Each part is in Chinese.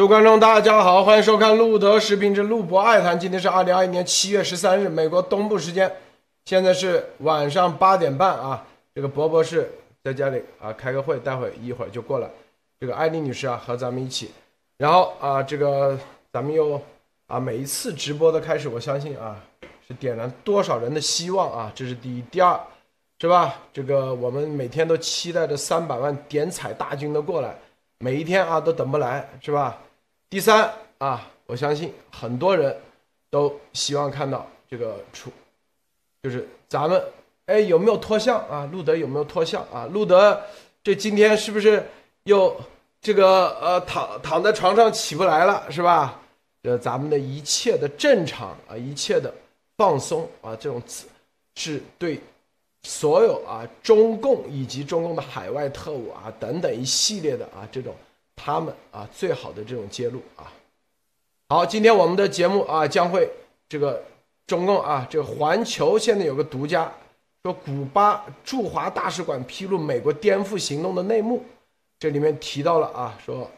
诸位观众，大家好，欢迎收看路德视频之路博爱谈。今天是二零二一年七月十三日，美国东部时间，现在是晚上八点半啊。这个博博士在家里啊开个会，待会一会儿就过来。这个艾丽女士啊和咱们一起，然后啊这个咱们又啊每一次直播的开始，我相信啊是点燃多少人的希望啊，这是第一，第二是吧？这个我们每天都期待着三百万点彩大军的过来，每一天啊都等不来是吧？第三啊，我相信很多人都希望看到这个出，就是咱们哎有没有脱相啊？路德有没有脱相啊？路德这今天是不是又这个呃躺躺在床上起不来了是吧？这咱们的一切的正常啊，一切的放松啊，这种是对所有啊中共以及中共的海外特务啊等等一系列的啊这种。他们啊，最好的这种揭露啊，好，今天我们的节目啊，将会这个中共啊，这个环球现在有个独家，说古巴驻华大使馆披露美国颠覆行动的内幕，这里面提到了啊，说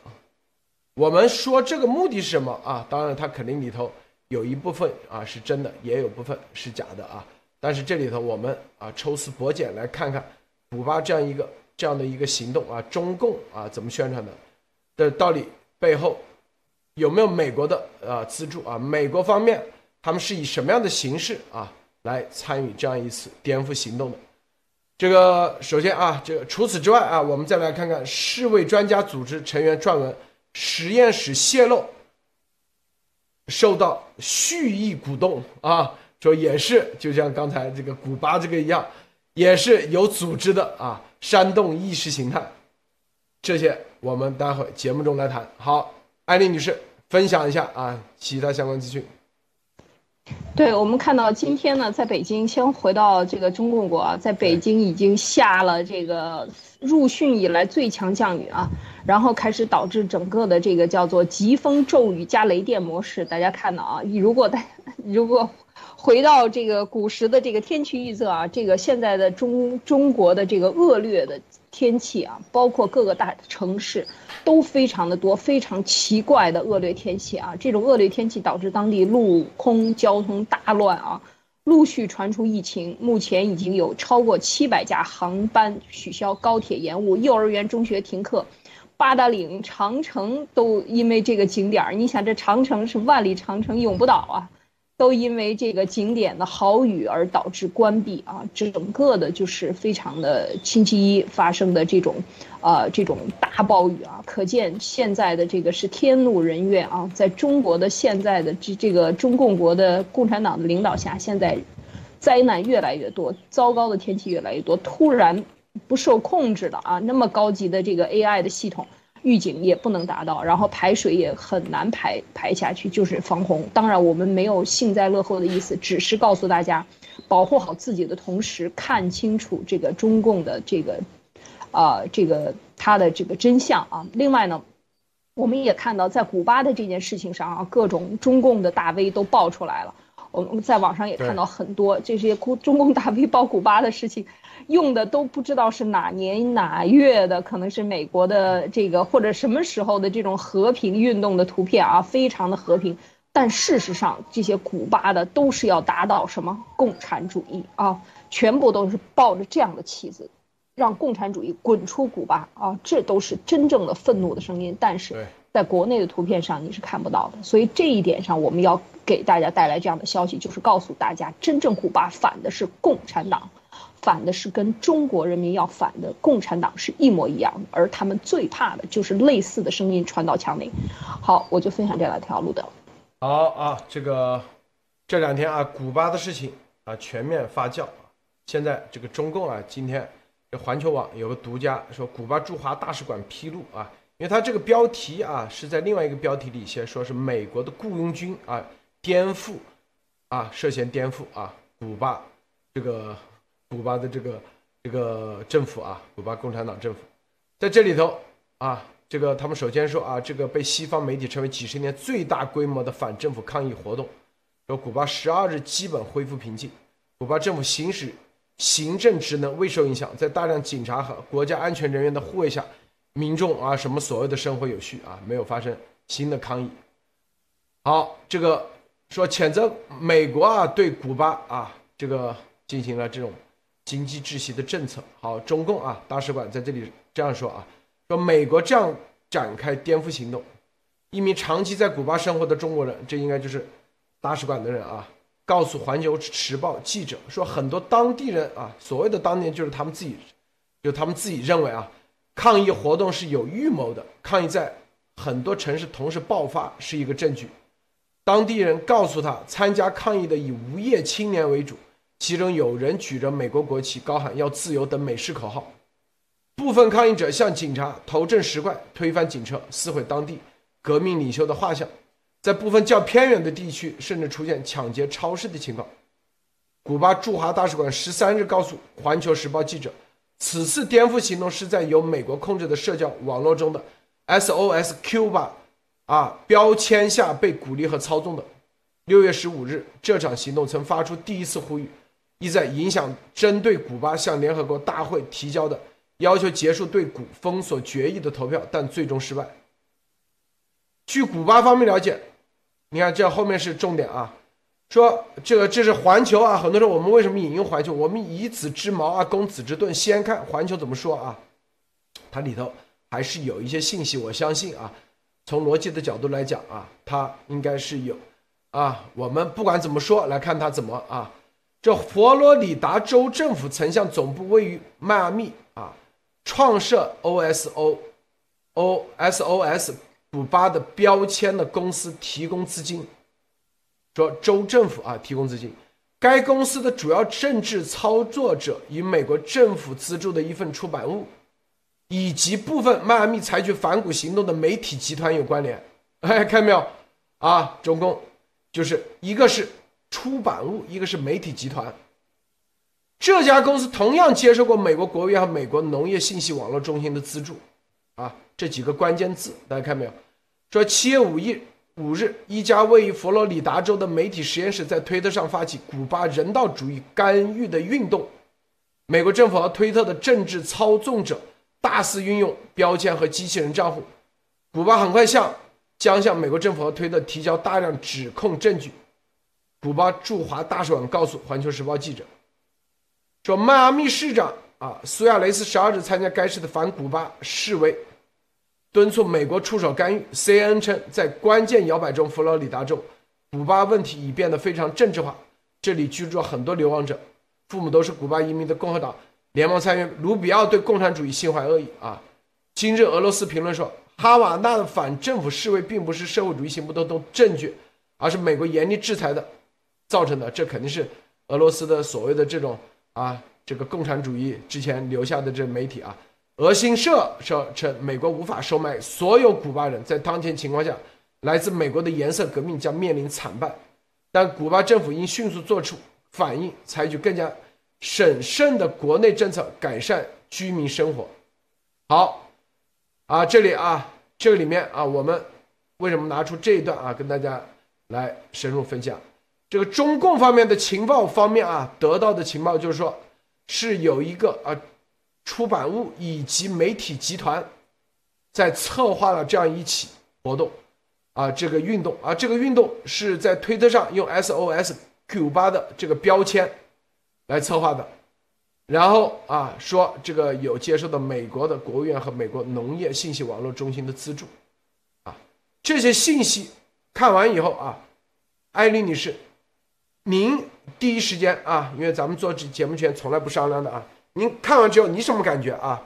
我们说这个目的是什么啊？当然，它肯定里头有一部分啊是真的，也有部分是假的啊。但是这里头我们啊抽丝剥茧来看看古巴这样一个这样的一个行动啊，中共啊怎么宣传的？的道理背后有没有美国的呃资助啊？美国方面他们是以什么样的形式啊来参与这样一次颠覆行动的？这个首先啊，这个除此之外啊，我们再来看看世卫专家组织成员撰文，实验室泄露受到蓄意鼓动啊，说也是就像刚才这个古巴这个一样，也是有组织的啊煽动意识形态这些。我们待会节目中来谈。好，艾丽女士分享一下啊，其他相关资讯。对我们看到今天呢，在北京，先回到这个中共国啊，在北京已经下了这个入汛以来最强降雨啊，然后开始导致整个的这个叫做疾风骤雨加雷电模式。大家看到啊，如果大 如果回到这个古时的这个天气预测啊，这个现在的中中国的这个恶劣的。天气啊，包括各个大城市，都非常的多，非常奇怪的恶劣天气啊。这种恶劣天气导致当地陆空交通大乱啊，陆续传出疫情。目前已经有超过七百架航班取消，高铁延误，幼儿园、中学停课，八达岭长城都因为这个景点儿，你想这长城是万里长城永不倒啊。都因为这个景点的好雨而导致关闭啊，整个的就是非常的星期一发生的这种，呃，这种大暴雨啊，可见现在的这个是天怒人怨啊，在中国的现在的这这个中共国的共产党的领导下，现在灾难越来越多，糟糕的天气越来越多，突然不受控制的啊，那么高级的这个 AI 的系统。预警也不能达到，然后排水也很难排排下去，就是防洪。当然，我们没有幸灾乐祸的意思，只是告诉大家，保护好自己的同时，看清楚这个中共的这个，啊，这个它的这个真相啊。另外呢，我们也看到，在古巴的这件事情上啊，各种中共的大 V 都爆出来了。我们在网上也看到很多这些中共大 V 爆古巴的事情。用的都不知道是哪年哪月的，可能是美国的这个或者什么时候的这种和平运动的图片啊，非常的和平。但事实上，这些古巴的都是要达到什么共产主义啊，全部都是抱着这样的旗子，让共产主义滚出古巴啊，这都是真正的愤怒的声音。但是在国内的图片上你是看不到的，所以这一点上我们要给大家带来这样的消息，就是告诉大家，真正古巴反的是共产党。反的是跟中国人民要反的共产党是一模一样的，而他们最怕的就是类似的声音传到墙内。好，我就分享这两条路的。好啊，这个这两天啊，古巴的事情啊全面发酵。现在这个中共啊，今天这环球网有个独家说，古巴驻华大使馆披露啊，因为他这个标题啊是在另外一个标题里先说是美国的雇佣军啊颠覆啊涉嫌颠覆啊古巴这个。古巴的这个这个政府啊，古巴共产党政府，在这里头啊，这个他们首先说啊，这个被西方媒体称为几十年最大规模的反政府抗议活动，说古巴十二日基本恢复平静，古巴政府行使行政职能未受影响，在大量警察和国家安全人员的护卫下，民众啊什么所谓的生活有序啊，没有发生新的抗议。好，这个说谴责美国啊对古巴啊这个进行了这种经济窒息的政策。好，中共啊大使馆在这里这样说啊，说美国这样展开颠覆行动，一名长期在古巴生活的中国人，这应该就是大使馆的人啊。告诉《环球时报》记者说，很多当地人啊，所谓的当年就是他们自己，就他们自己认为啊，抗议活动是有预谋的，抗议在很多城市同时爆发是一个证据。当地人告诉他，参加抗议的以无业青年为主，其中有人举着美国国旗，高喊要自由等美式口号。部分抗议者向警察投掷石块，推翻警车，撕毁当地革命领袖的画像。在部分较偏远的地区，甚至出现抢劫超市的情况。古巴驻华大使馆十三日告诉《环球时报》记者，此次颠覆行动是在由美国控制的社交网络中的 SOS Cuba 啊标签下被鼓励和操纵的。六月十五日，这场行动曾发出第一次呼吁，意在影响针对古巴向联合国大会提交的要求结束对古封锁决议的投票，但最终失败。据古巴方面了解。你看，这后面是重点啊，说这个这是环球啊，很多人我们为什么引用环球？我们以子之矛啊攻子之盾，先看环球怎么说啊？它里头还是有一些信息，我相信啊，从逻辑的角度来讲啊，它应该是有啊。我们不管怎么说，来看它怎么啊。这佛罗里达州政府曾向总部位于迈阿密啊，创设 OSO OSOS。补巴的标签的公司提供资金，说州政府啊提供资金，该公司的主要政治操作者与美国政府资助的一份出版物，以及部分迈阿密采取反骨行动的媒体集团有关联。哎，看到没有啊？总共就是一个是出版物，一个是媒体集团。这家公司同样接受过美国国务院和美国农业信息网络中心的资助。啊，这几个关键字大家看没有？说七月五日，五日，一家位于佛罗里达州的媒体实验室在推特上发起古巴人道主义干预的运动。美国政府和推特的政治操纵者大肆运用标签和机器人账户。古巴很快向将向美国政府和推特提交大量指控证据。古巴驻华大使馆告诉《环球时报》记者，说迈阿密市长啊苏亚雷斯十二日参加该市的反古巴示威。敦促美国出手干预。CNN 称，在关键摇摆中，佛罗里达州古巴问题已变得非常政治化。这里居住了很多流亡者，父母都是古巴移民的共和党联邦参议员卢比奥对共产主义心怀恶意啊。今日俄罗斯评论说，哈瓦那的反政府示威并不是社会主义行不通证据，而是美国严厉制裁的造成的。这肯定是俄罗斯的所谓的这种啊，这个共产主义之前留下的这媒体啊。俄新社说称，美国无法收买所有古巴人，在当前情况下，来自美国的颜色革命将面临惨败。但古巴政府应迅速做出反应，采取更加审慎的国内政策，改善居民生活。好，啊，这里啊，这个里面啊，我们为什么拿出这一段啊，跟大家来深入分享？这个中共方面的情报方面啊，得到的情报就是说，是有一个啊。出版物以及媒体集团，在策划了这样一起活动，啊，这个运动啊，这个运动是在推特上用 SOS 古巴的这个标签来策划的，然后啊说这个有接受到美国的国务院和美国农业信息网络中心的资助，啊，这些信息看完以后啊，艾丽女士，您第一时间啊，因为咱们做节目前从来不商量的啊。您看完之后，你什么感觉啊？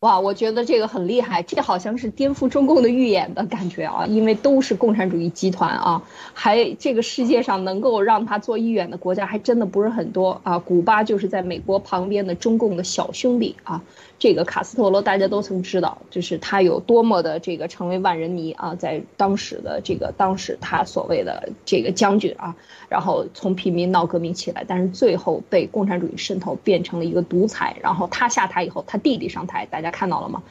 哇，我觉得这个很厉害，这好像是颠覆中共的预言的感觉啊！因为都是共产主义集团啊，还这个世界上能够让他做预演的国家还真的不是很多啊。古巴就是在美国旁边的中共的小兄弟啊。这个卡斯特罗大家都曾知道，就是他有多么的这个成为万人迷啊，在当时的这个当时他所谓的这个将军啊，然后从平民闹革命起来，但是最后被共产主义渗透变成了一个独裁，然后他下台以后，他弟弟上台，大家看到了吗？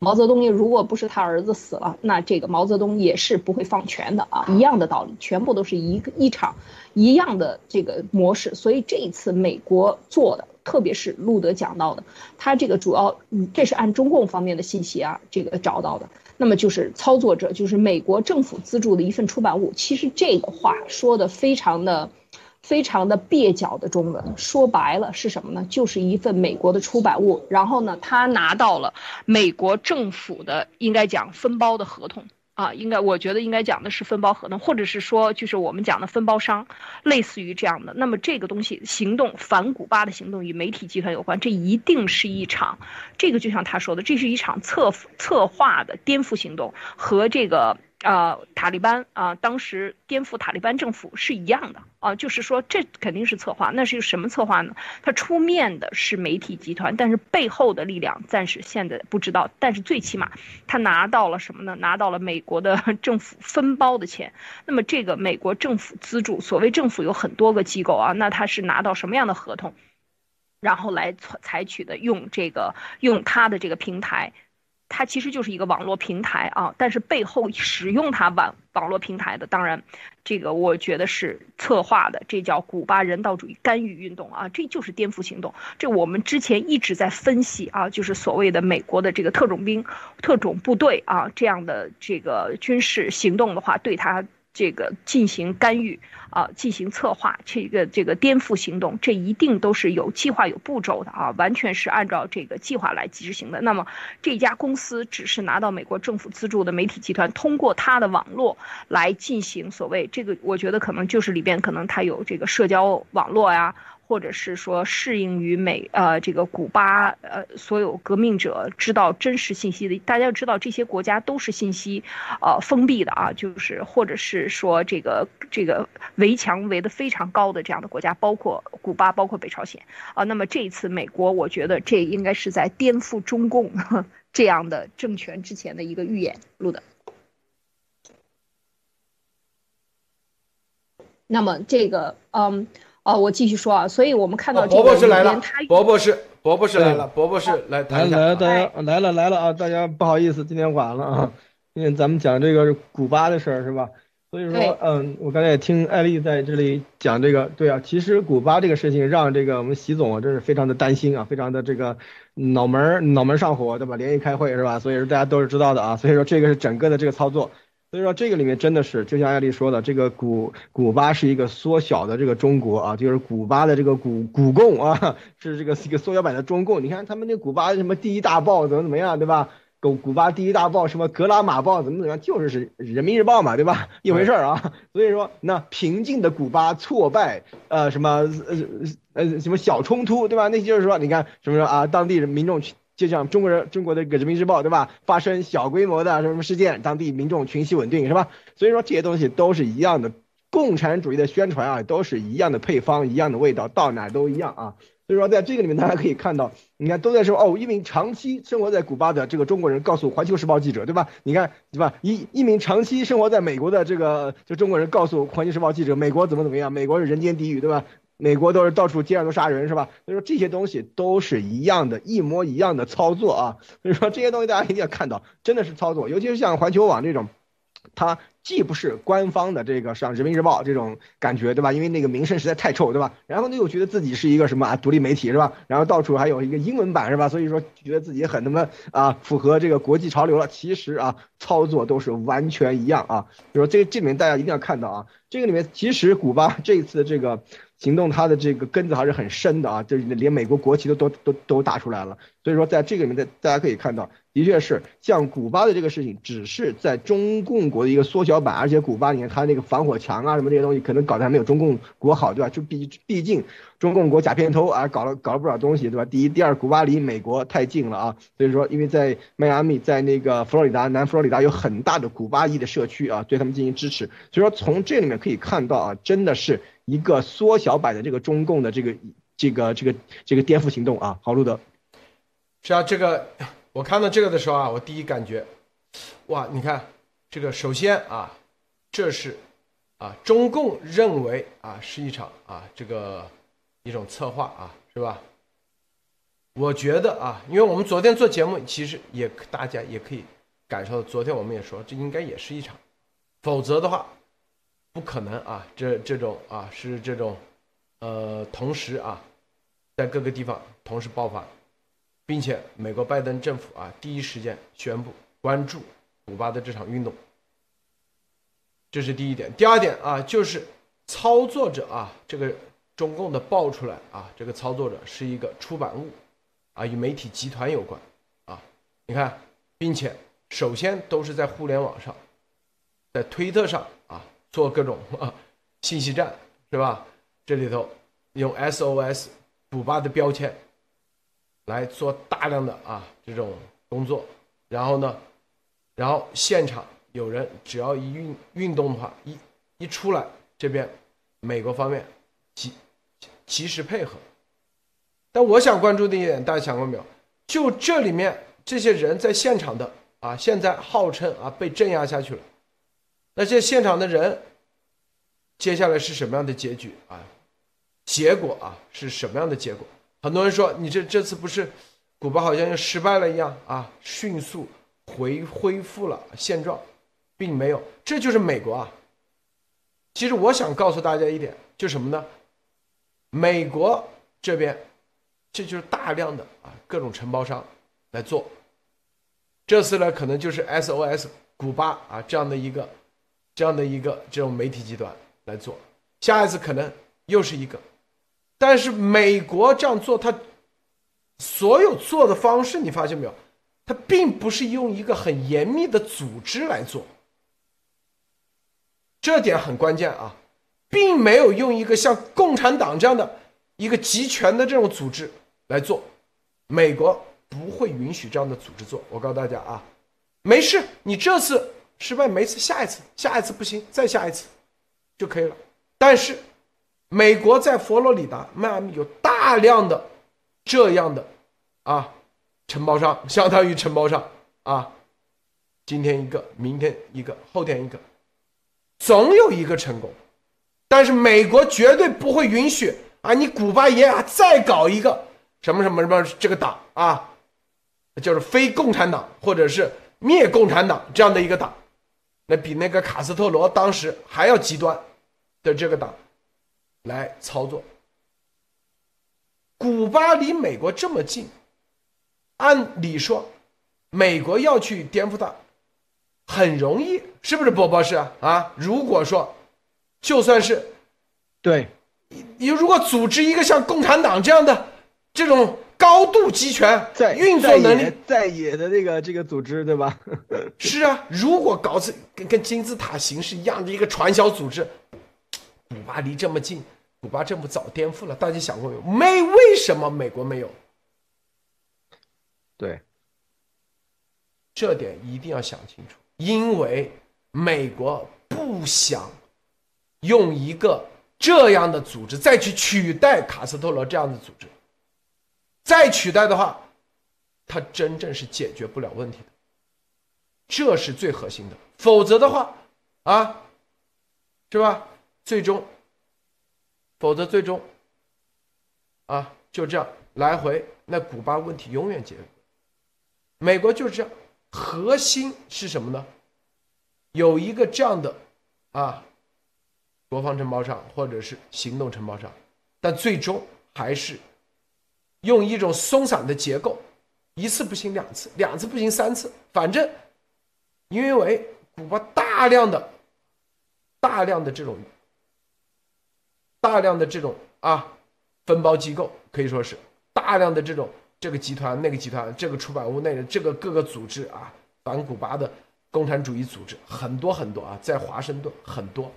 毛泽东如果不是他儿子死了，那这个毛泽东也是不会放权的啊，一样的道理，全部都是一个一场一样的这个模式，所以这一次美国做的。特别是路德讲到的，他这个主要，嗯，这是按中共方面的信息啊，这个找到的。那么就是操作者，就是美国政府资助的一份出版物。其实这个话说的非常的。非常的蹩脚的中文，说白了是什么呢？就是一份美国的出版物，然后呢，他拿到了美国政府的应该讲分包的合同啊，应该我觉得应该讲的是分包合同，或者是说就是我们讲的分包商，类似于这样的。那么这个东西行动反古巴的行动与媒体集团有关，这一定是一场，这个就像他说的，这是一场策策划的颠覆行动和这个。啊，塔利班啊，当时颠覆塔利班政府是一样的啊，就是说这肯定是策划，那是一个什么策划呢？他出面的是媒体集团，但是背后的力量暂时现在不知道，但是最起码他拿到了什么呢？拿到了美国的 政府分包的钱。那么这个美国政府资助，所谓政府有很多个机构啊，那他是拿到什么样的合同，然后来采采取的用这个用他的这个平台。它其实就是一个网络平台啊，但是背后使用它网网络平台的，当然，这个我觉得是策划的，这叫古巴人道主义干预运动啊，这就是颠覆行动。这我们之前一直在分析啊，就是所谓的美国的这个特种兵、特种部队啊这样的这个军事行动的话，对它。这个进行干预啊，进行策划，这个这个颠覆行动，这一定都是有计划、有步骤的啊，完全是按照这个计划来执行的。那么这家公司只是拿到美国政府资助的媒体集团，通过它的网络来进行所谓这个，我觉得可能就是里边可能它有这个社交网络呀。或者是说适应于美呃这个古巴呃所有革命者知道真实信息的，大家要知道这些国家都是信息，呃封闭的啊，就是或者是说这个这个围墙围得非常高的这样的国家，包括古巴，包括北朝鲜啊。那么这一次美国，我觉得这应该是在颠覆中共 这样的政权之前的一个预演录的。那么这个嗯。哦，我继续说啊，所以我们看到这博博士来了，博博士，博博士来了，博博士来来来，大家来了来了啊，大家不好意思，今天晚了啊，因为咱们讲这个古巴的事儿是吧？所以说，嗯，我刚才也听艾丽在这里讲这个，对啊，其实古巴这个事情让这个我们习总啊真是非常的担心啊，非常的这个脑门脑门上火，对吧？连夜开会是吧？所以说大家都是知道的啊，所以说这个是整个的这个操作。所以说这个里面真的是，就像艾丽说的，这个古古巴是一个缩小的这个中国啊，就是古巴的这个古古共啊，是这个 一个缩小版的中共。你看他们那古巴什么第一大报怎么怎么样，对吧？古古巴第一大报什么格拉马报怎么怎么样，就是是人民日报嘛，对吧？一回事儿啊。所以说那平静的古巴挫败，呃什么呃呃什么小冲突，对吧？那就是说你看什么什么啊，当地民众去。就像中国人中国的《人民日报》对吧？发生小规模的什么事件，当地民众群起稳定是吧？所以说这些东西都是一样的，共产主义的宣传啊，都是一样的配方，一样的味道，到哪都一样啊。所以说在这个里面大家可以看到，你看都在说哦，一名长期生活在古巴的这个中国人告诉《环球时报》记者对吧？你看对吧？一一名长期生活在美国的这个就中国人告诉《环球时报》记者，美国怎么怎么样？美国是人间地狱对吧？美国都是到处街上都杀人是吧？所以说这些东西都是一样的，一模一样的操作啊。所以说这些东西大家一定要看到，真的是操作，尤其是像环球网这种，它既不是官方的这个像人民日报这种感觉，对吧？因为那个名声实在太臭，对吧？然后呢又觉得自己是一个什么啊独立媒体是吧？然后到处还有一个英文版是吧？所以说觉得自己很他妈啊符合这个国际潮流了。其实啊操作都是完全一样啊。就说这这里面大家一定要看到啊，这个里面其实古巴这一次这个。行动它的这个根子还是很深的啊，就是连美国国旗都都都都打出来了。所以说，在这个里面的大家可以看到，的确是像古巴的这个事情，只是在中共国的一个缩小版，而且古巴你看它那个防火墙啊什么这些东西，可能搞得还没有中共国好，对吧？就毕毕竟中共国假片头啊，搞了搞了不少东西，对吧？第一，第二，古巴离美国太近了啊，所以说，因为在迈阿密，在那个佛罗里达南佛罗里达有很大的古巴裔的社区啊，对他们进行支持。所以说，从这里面可以看到啊，真的是。一个缩小版的这个中共的这个这个这个这个颠覆行动啊，好，路德，是啊，这个我看到这个的时候啊，我第一感觉，哇，你看这个，首先啊，这是啊，中共认为啊是一场啊这个一种策划啊，是吧？我觉得啊，因为我们昨天做节目，其实也大家也可以感受到，昨天我们也说，这应该也是一场，否则的话。不可能啊，这这种啊是这种，呃，同时啊，在各个地方同时爆发，并且美国拜登政府啊第一时间宣布关注古巴的这场运动。这是第一点。第二点啊，就是操作者啊，这个中共的爆出来啊，这个操作者是一个出版物，啊，与媒体集团有关，啊，你看，并且首先都是在互联网上，在推特上啊做各种啊信息战，是吧？这里头用 SOS。古巴的标签来做大量的啊这种工作，然后呢，然后现场有人只要一运运动的话，一一出来，这边美国方面及及时配合。但我想关注的一点，大家想过没有？就这里面这些人在现场的啊，现在号称啊被镇压下去了，那这现场的人接下来是什么样的结局啊？结果啊是什么样的结果？很多人说你这这次不是古巴好像又失败了一样啊，迅速回恢复了现状，并没有，这就是美国啊。其实我想告诉大家一点，就什么呢？美国这边这就是大量的啊各种承包商来做，这次呢可能就是 SOS 古巴啊这样的一个这样的一个这种媒体集团来做，下一次可能又是一个。但是美国这样做，他所有做的方式，你发现没有？他并不是用一个很严密的组织来做，这点很关键啊，并没有用一个像共产党这样的一个集权的这种组织来做。美国不会允许这样的组织做。我告诉大家啊，没事，你这次失败，没事，下一次，下一次不行，再下一次就可以了。但是。美国在佛罗里达、迈阿密有大量的这样的啊承包商，相当于承包商啊，今天一个，明天一个，后天一个，总有一个成功。但是美国绝对不会允许啊，你古巴也再搞一个什么什么什么这个党啊，就是非共产党或者是灭共产党这样的一个党，那比那个卡斯特罗当时还要极端的这个党。来操作。古巴离美国这么近，按理说，美国要去颠覆它，很容易，是不是？波博士啊，如果说，就算是，对，你如果组织一个像共产党这样的这种高度集权、在运作能力在野的这个这个组织，对吧？是啊，如果搞成跟跟金字塔形式一样的一个传销组织，古巴离这么近。古巴政府早颠覆了，大家想过没有？没，为什么美国没有？对，这点一定要想清楚，因为美国不想用一个这样的组织再去取代卡斯特罗这样的组织，再取代的话，它真正是解决不了问题的，这是最核心的。否则的话，啊，是吧？最终。否则，最终，啊，就这样来回，那古巴问题永远解决。美国就是这样，核心是什么呢？有一个这样的啊，国防承包商或者是行动承包商，但最终还是用一种松散的结构，一次不行两次，两次不行三次，反正因为古巴大量的、大量的这种。大量的这种啊，分包机构可以说是大量的这种这个集团那个集团这个出版物那个这个各个组织啊，反古巴的共产主义组织很多很多啊，在华盛顿很多，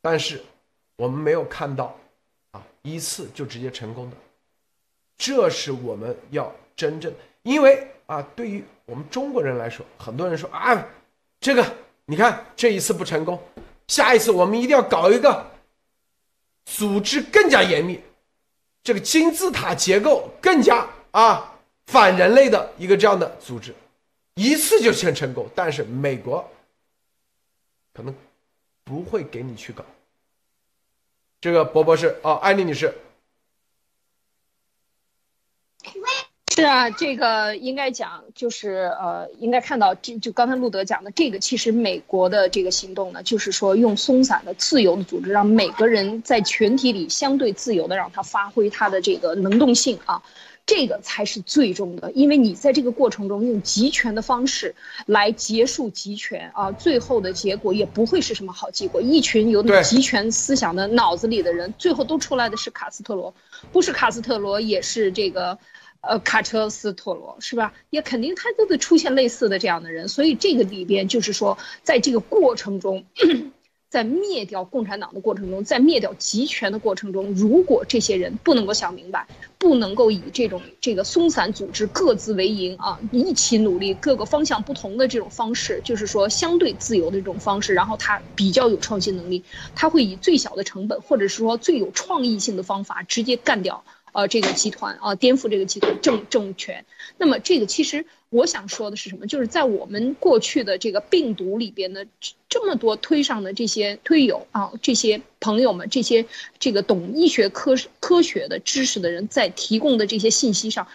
但是我们没有看到啊一次就直接成功的，这是我们要真正，因为啊，对于我们中国人来说，很多人说啊，这个你看这一次不成功。下一次我们一定要搞一个组织更加严密，这个金字塔结构更加啊反人类的一个这样的组织，一次就先成功。但是美国可能不会给你去搞。这个博博士啊，艾丽女士。是啊，这个应该讲就是呃，应该看到这就刚才路德讲的这个，其实美国的这个行动呢，就是说用松散的、自由的组织，让每个人在群体里相对自由的让他发挥他的这个能动性啊。这个才是最终的，因为你在这个过程中用集权的方式来结束集权啊，最后的结果也不会是什么好结果。一群有集权思想的脑子里的人，最后都出来的是卡斯特罗，不是卡斯特罗也是这个，呃，卡车斯特罗是吧？也肯定他都得出现类似的这样的人，所以这个里边就是说，在这个过程中。在灭掉共产党的过程中，在灭掉集权的过程中，如果这些人不能够想明白，不能够以这种这个松散组织各自为营啊，一起努力，各个方向不同的这种方式，就是说相对自由的这种方式，然后他比较有创新能力，他会以最小的成本，或者是说最有创意性的方法，直接干掉呃这个集团啊，颠覆这个集团政政权。那么这个其实。我想说的是什么？就是在我们过去的这个病毒里边的这么多推上的这些推友啊，这些朋友们，这些这个懂医学科科学的知识的人在提供的这些信息上，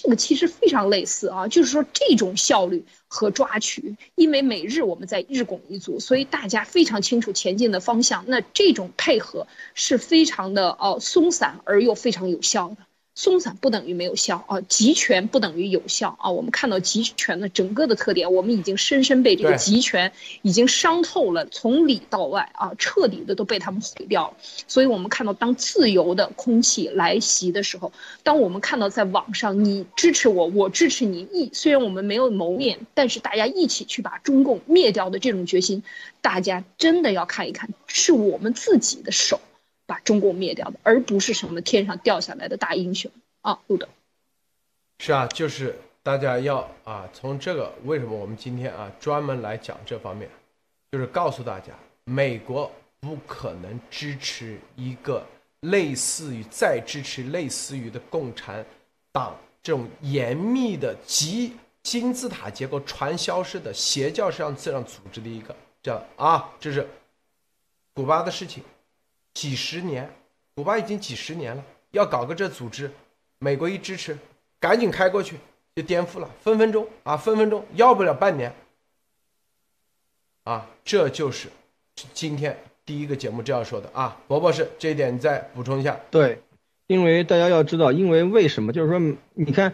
这个其实非常类似啊。就是说这种效率和抓取，因为每日我们在日拱一卒，所以大家非常清楚前进的方向。那这种配合是非常的哦松散而又非常有效的。松散不等于没有效啊，集权不等于有效啊。我们看到集权的整个的特点，我们已经深深被这个集权已经伤透了，从里到外啊，彻底的都被他们毁掉了。所以我们看到，当自由的空气来袭的时候，当我们看到在网上你支持我，我支持你，一虽然我们没有谋面，但是大家一起去把中共灭掉的这种决心，大家真的要看一看，是我们自己的手。把中共灭掉的，而不是什么天上掉下来的大英雄啊！路德，是啊，就是大家要啊，从这个为什么我们今天啊专门来讲这方面，就是告诉大家，美国不可能支持一个类似于再支持类似于的共产党这种严密的集金字塔结构传销式的邪教式这样组织的一个这样啊，这是古巴的事情。几十年，古巴已经几十年了，要搞个这组织，美国一支持，赶紧开过去就颠覆了，分分钟啊，分分钟要不了半年，啊，这就是今天第一个节目这样说的啊，博博士，这一点你再补充一下。对，因为大家要知道，因为为什么？就是说，你看。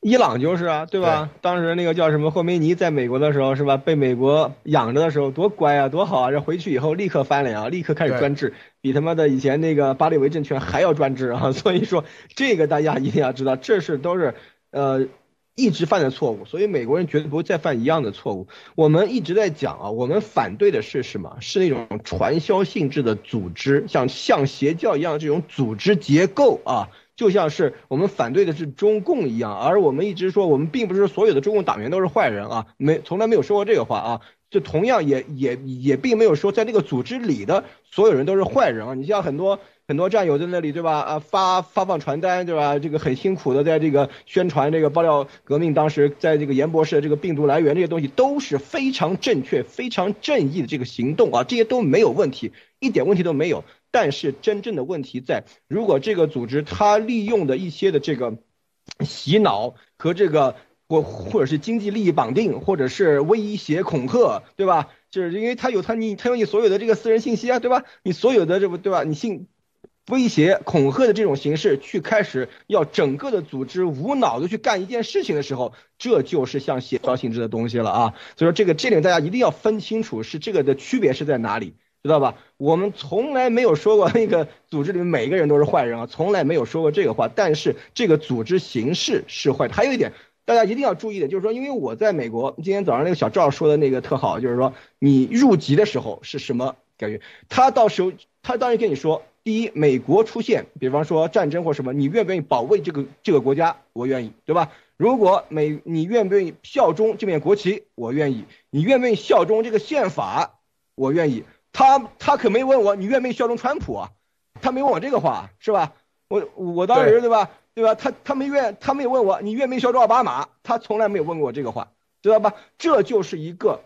伊朗就是啊，对吧？当时那个叫什么霍梅尼在美国的时候，是吧？被美国养着的时候，多乖啊，多好啊！这回去以后立刻翻脸啊，立刻开始专制，比他妈的以前那个巴列维政权还要专制啊！所以说，这个大家一定要知道，这是都是呃一直犯的错误，所以美国人绝对不会再犯一样的错误。我们一直在讲啊，我们反对的是什么？是那种传销性质的组织，像像邪教一样这种组织结构啊。就像是我们反对的是中共一样，而我们一直说我们并不是所有的中共党员都是坏人啊，没从来没有说过这个话啊，就同样也也也并没有说在那个组织里的所有人都是坏人啊。你像很多很多战友在那里对吧？啊发发放传单对吧？这个很辛苦的在这个宣传这个爆料革命，当时在这个严博士的这个病毒来源这些东西都是非常正确、非常正义的这个行动啊，这些都没有问题，一点问题都没有。但是真正的问题在，如果这个组织它利用的一些的这个洗脑和这个或或者是经济利益绑定，或者是威胁恐吓，对吧？就是因为他有他你他有你所有的这个私人信息啊，对吧？你所有的这不对吧？你信威胁恐吓的这种形式去开始要整个的组织无脑的去干一件事情的时候，这就是像邪教性质的东西了啊！所以说这个这点大家一定要分清楚，是这个的区别是在哪里。知道吧？我们从来没有说过那个组织里面每一个人都是坏人啊，从来没有说过这个话。但是这个组织形式是坏的。还有一点，大家一定要注意的，就是说，因为我在美国，今天早上那个小赵说的那个特好，就是说你入籍的时候是什么感觉？他到时候他当然跟你说，第一，美国出现，比方说战争或什么，你愿不愿意保卫这个这个国家？我愿意，对吧？如果美你愿不愿意效忠这面国旗？我愿意。你愿不愿意效忠这个宪法？我愿意。他他可没问我你愿不愿意效忠川普啊，他没问我这个话是吧？我我当时对吧对吧？他他没愿他没有问我你愿不愿意效忠奥巴马，他从来没有问过我这个话，知道吧？这就是一个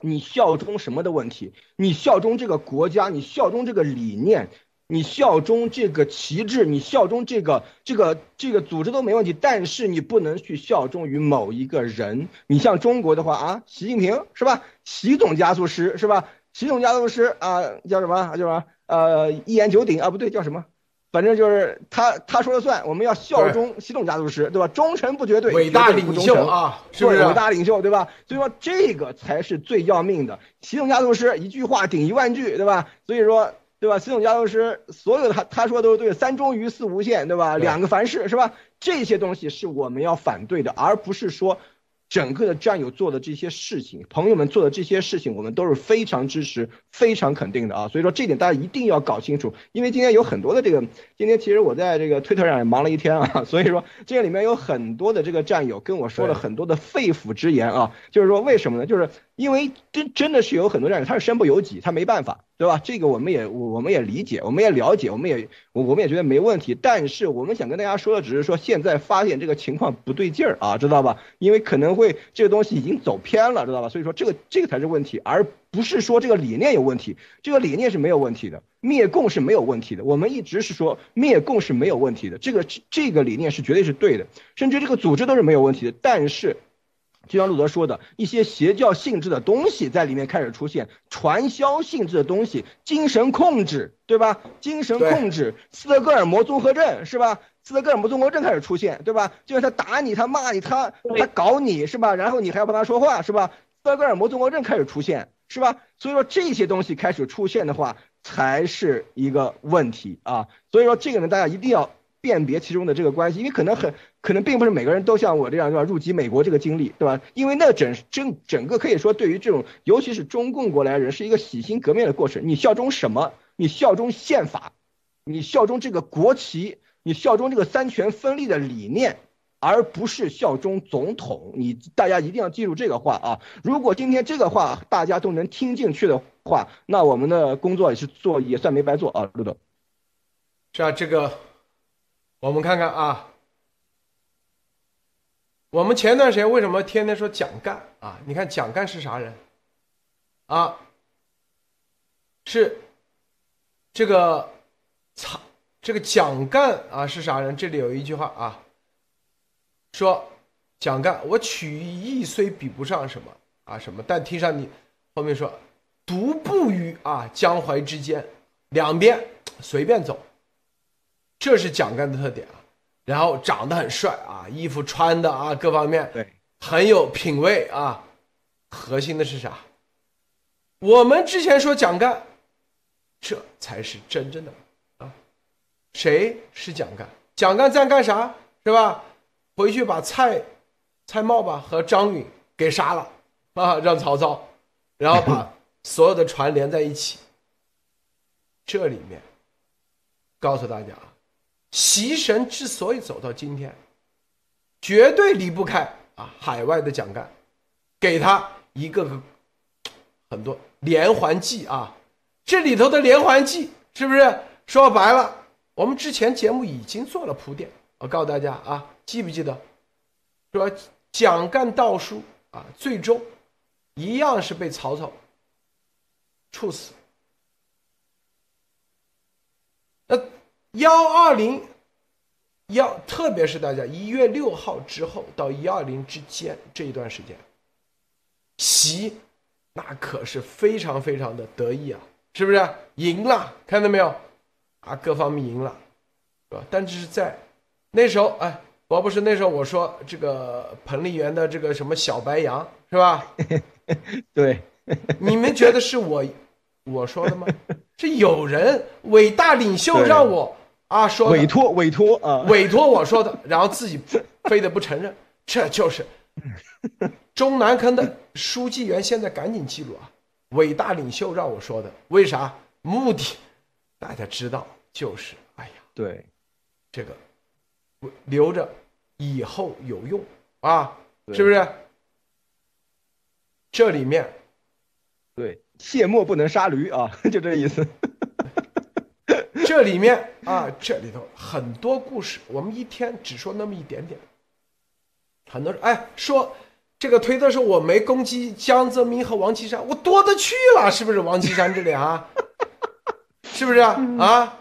你效忠什么的问题，你效忠这个国家，你效忠这个理念，你效忠这个旗帜，你效忠这个这个这个组织都没问题，但是你不能去效忠于某一个人。你像中国的话啊，习近平是吧？习总加速师是吧？习总加速师啊，叫什么？叫什么？呃，一言九鼎啊，不对，叫什么？反正就是他他说了算，我们要效忠习总家族师，对吧？忠诚不绝对，伟大领袖啊，是不是？伟大领袖，对吧？所以说这个才是最要命的。习总家族师一句话顶一万句，对吧？所以说。对吧？习总家族师所有的他他说都是对，三忠于四无限，对吧？两个凡是，是吧？这些东西是我们要反对的，而不是说。整个的战友做的这些事情，朋友们做的这些事情，我们都是非常支持、非常肯定的啊！所以说这点大家一定要搞清楚，因为今天有很多的这个，今天其实我在这个推特上也忙了一天啊，所以说这里面有很多的这个战友跟我说了很多的肺腑之言啊，就是说为什么呢？就是因为真真的是有很多战友他是身不由己，他没办法，对吧？这个我们也我们也理解，我们也了解，我们也我我们也觉得没问题。但是我们想跟大家说的只是说，现在发现这个情况不对劲儿啊，知道吧？因为可能会。这个东西已经走偏了，知道吧？所以说这个这个才是问题，而不是说这个理念有问题。这个理念是没有问题的，灭共是没有问题的。我们一直是说灭共是没有问题的，这个这个理念是绝对是对的，甚至这个组织都是没有问题的。但是，就像路德说的，一些邪教性质的东西在里面开始出现，传销性质的东西，精神控制，对吧？精神控制，斯德哥尔摩综合症，是吧？斯德哥尔摩综合症开始出现，对吧？就是他打你，他骂你，他他搞你是吧？然后你还要帮他说话是吧？斯德哥尔摩综合症开始出现是吧？所以说这些东西开始出现的话，才是一个问题啊。所以说这个呢，大家一定要辨别其中的这个关系，因为可能很可能并不是每个人都像我这样对吧？入籍美国这个经历对吧？因为那整整整个可以说对于这种尤其是中共过来人是一个洗心革面的过程。你效忠什么？你效忠宪法，你效忠这个国旗。你效忠这个三权分立的理念，而不是效忠总统。你大家一定要记住这个话啊！如果今天这个话大家都能听进去的话，那我们的工作也是做也算没白做啊，陆总。是啊，这个我们看看啊，我们前段时间为什么天天说蒋干啊？你看蒋干是啥人啊？是这个曹。这个蒋干啊是啥人？这里有一句话啊，说蒋干，我曲艺虽比不上什么啊什么，但听上你后面说独步于啊江淮之间，两边随便走，这是蒋干的特点啊。然后长得很帅啊，衣服穿的啊各方面对很有品位啊。核心的是啥？我们之前说蒋干，这才是真正的啊。谁是蒋干？蒋干在干啥？是吧？回去把蔡蔡瑁吧和张允给杀了啊，让曹操，然后把所有的船连在一起。这里面告诉大家啊，习神之所以走到今天，绝对离不开啊海外的蒋干，给他一个个很多连环计啊。这里头的连环计是不是说白了？我们之前节目已经做了铺垫，我告诉大家啊，记不记得？说蒋干盗书啊，最终一样是被曹操处死。那幺二零幺，特别是大家一月六号之后到一二零之间这一段时间，习那可是非常非常的得意啊，是不是？赢了，看到没有？啊，各方面赢了，是吧？但是在那时候，哎，我不是那时候我说这个彭丽媛的这个什么小白羊，是吧？对，你们觉得是我我说的吗？是有人伟大领袖让我啊说委托委托啊委托我说的，然后自己非得不承认，这就是 中南坑的书记员。现在赶紧记录啊！伟大领袖让我说的，为啥？目的。大家知道，就是哎呀，对，这个留着以后有用啊，是不是？这里面，对，卸磨不能杀驴啊，就这意思。这里面啊，这里头很多故事，我们一天只说那么一点点。很多人哎说这个推特说我没攻击江泽民和王岐山，我多的去了，是不是？王岐山这里啊。是不是啊？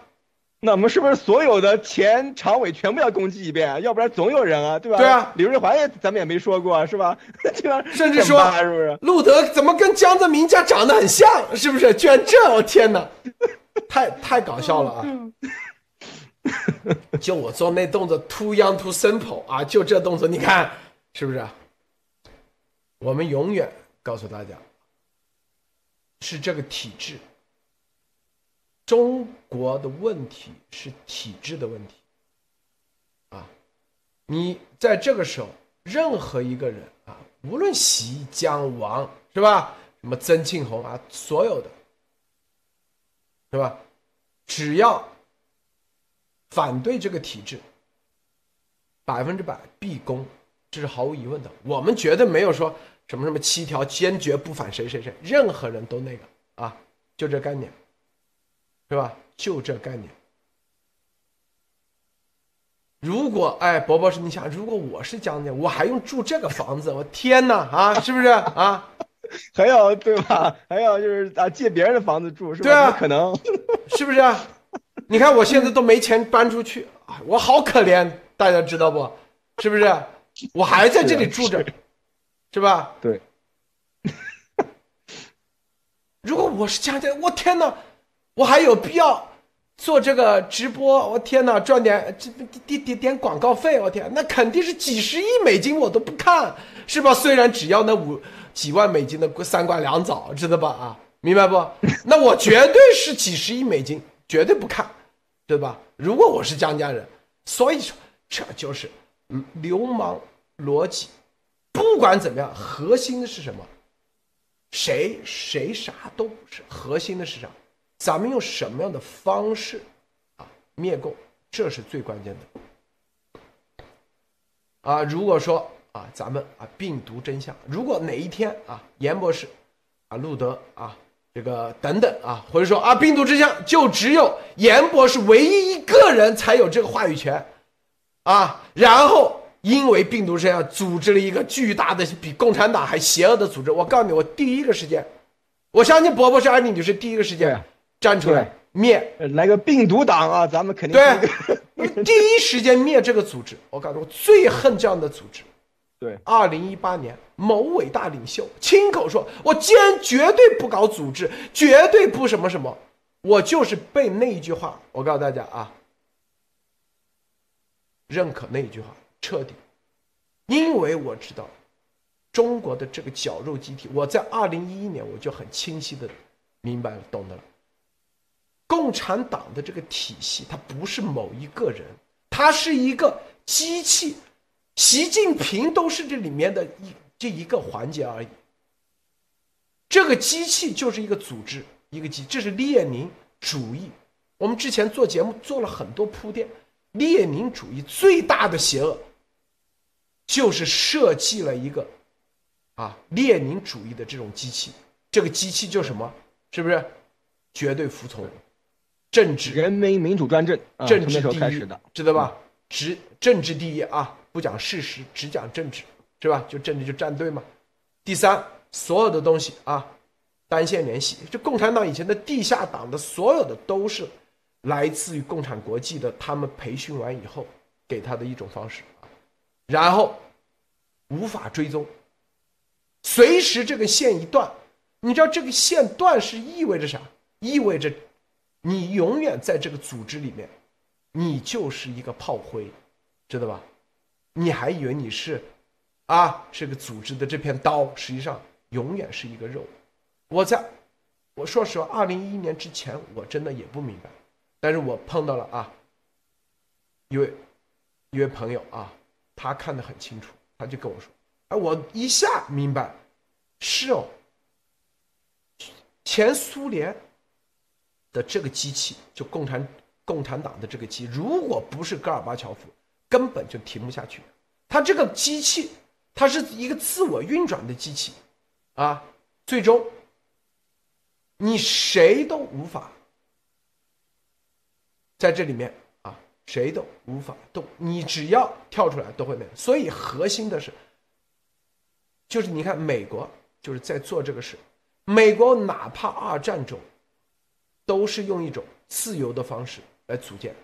那我们是不是所有的前常委全部要攻击一遍啊？要不然总有人啊，对吧？对啊，李瑞环也咱们也没说过是吧？对吧？甚至说是不是？路德怎么跟江泽民家长得很像？是不是？居然这，我天哪，太太搞笑了啊！就我做那动作，too young too simple 啊，就这动作，你看是不是？我们永远告诉大家，是这个体制。中国的问题是体制的问题，啊，你在这个时候，任何一个人啊，无论习江王是吧，什么曾庆红啊，所有的，是吧？只要反对这个体制，百分之百必攻，这是毫无疑问的。我们绝对没有说什么什么七条坚决不反谁谁谁，任何人都那个啊，就这概念。是吧？就这概念。如果哎，伯伯是你想，如果我是将军，我还用住这个房子？我天哪啊，是不是啊？还要对吧？还要就是啊，借别人的房子住是吧？对啊，可能是不是啊？你看我现在都没钱搬出去啊，我好可怜，大家知道不？是不是？我还在这里住着，是吧？对。如果我是将军，我天哪！我还有必要做这个直播？我天哪，赚点这点点点广告费！我天，那肯定是几十亿美金，我都不看，是吧？虽然只要那五几万美金的三瓜两枣，知道吧？啊，明白不？那我绝对是几十亿美金，绝对不看，对吧？如果我是江家人，所以说这就是嗯流氓逻辑。不管怎么样，核心的是什么？谁谁啥都不是，核心的是啥？咱们用什么样的方式啊灭共？这是最关键的啊！如果说啊，咱们啊病毒真相，如果哪一天啊，严博士啊、路德啊，这个等等啊，或者说啊，病毒真相就只有严博士唯一一个人才有这个话语权啊，然后因为病毒真相组织了一个巨大的比共产党还邪恶的组织，我告诉你，我第一个时间，我相信伯伯是安妮女士第一个时间。站出来灭，来个病毒党啊！咱们肯定对，第一时间灭这个组织。我告诉我最恨这样的组织。对，二零一八年，某伟大领袖亲口说：“我坚绝对不搞组织，绝对不什么什么。”我就是被那一句话，我告诉大家啊，认可那一句话彻底，因为我知道中国的这个绞肉机体。我在二零一一年我就很清晰的明白了，懂得了。共产党的这个体系，它不是某一个人，它是一个机器，习近平都是这里面的一这一个环节而已。这个机器就是一个组织，一个机，这是列宁主义。我们之前做节目做了很多铺垫，列宁主义最大的邪恶，就是设计了一个啊列宁主义的这种机器。这个机器就什么？是不是绝对服从？政治人民民主专政，政治第一，知道吧？只政治第一啊，不讲事实，只讲政治，是吧？就政治就站队嘛。第三，所有的东西啊，单线联系。就共产党以前的地下党的所有的都是来自于共产国际的，他们培训完以后给他的一种方式啊。然后无法追踪，随时这个线一断，你知道这个线断是意味着啥？意味着。你永远在这个组织里面，你就是一个炮灰，知道吧？你还以为你是，啊，这个组织的这片刀，实际上永远是一个肉。我在，我说实话，二零一一年之前，我真的也不明白，但是我碰到了啊，一位一位朋友啊，他看得很清楚，他就跟我说，哎，我一下明白，是哦，前苏联。的这个机器，就共产共产党的这个机，如果不是戈尔巴乔夫，根本就停不下去。它这个机器，它是一个自我运转的机器，啊，最终你谁都无法在这里面啊，谁都无法动。你只要跳出来，都会那样。所以核心的是，就是你看美国就是在做这个事，美国哪怕二战中。都是用一种自由的方式来组建。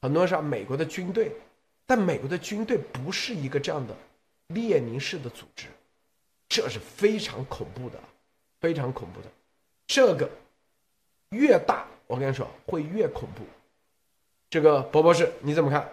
很多人说美国的军队，但美国的军队不是一个这样的列宁式的组织，这是非常恐怖的，非常恐怖的。这个越大，我跟你说会越恐怖。这个博博士你怎么看？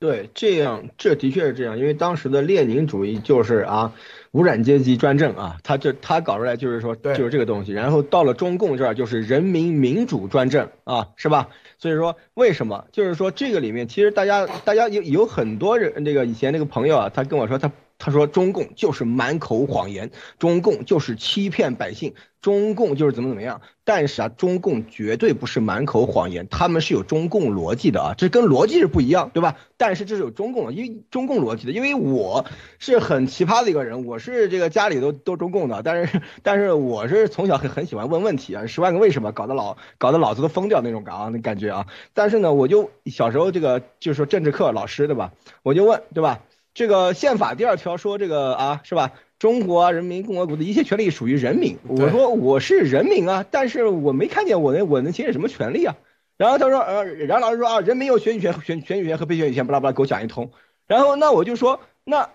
对，这样这的确是这样，因为当时的列宁主义就是啊，无产阶级专政啊，他这他搞出来就是说就是这个东西，然后到了中共这儿就是人民民主专政啊，是吧？所以说为什么？就是说这个里面其实大家大家有有很多人，那个以前那个朋友啊，他跟我说他。他说：“中共就是满口谎言，中共就是欺骗百姓，中共就是怎么怎么样。但是啊，中共绝对不是满口谎言，他们是有中共逻辑的啊，这跟逻辑是不一样，对吧？但是这是有中共的，因为中共逻辑的。因为我是很奇葩的一个人，我是这个家里都都中共的，但是但是我是从小很很喜欢问问题啊，十万个为什么，搞得老搞得老子都疯掉那种啊那感觉啊。但是呢，我就小时候这个就是说政治课老师对吧，我就问对吧？”这个宪法第二条说这个啊是吧？中国人民共和国的一切权利属于人民。我说我是人民啊，但是我没看见我能我能行使什么权利啊？然后他说呃，然后老师说啊，人民有选举权、选选举权和被选举权，巴拉巴拉给我讲一通。然后那我就说那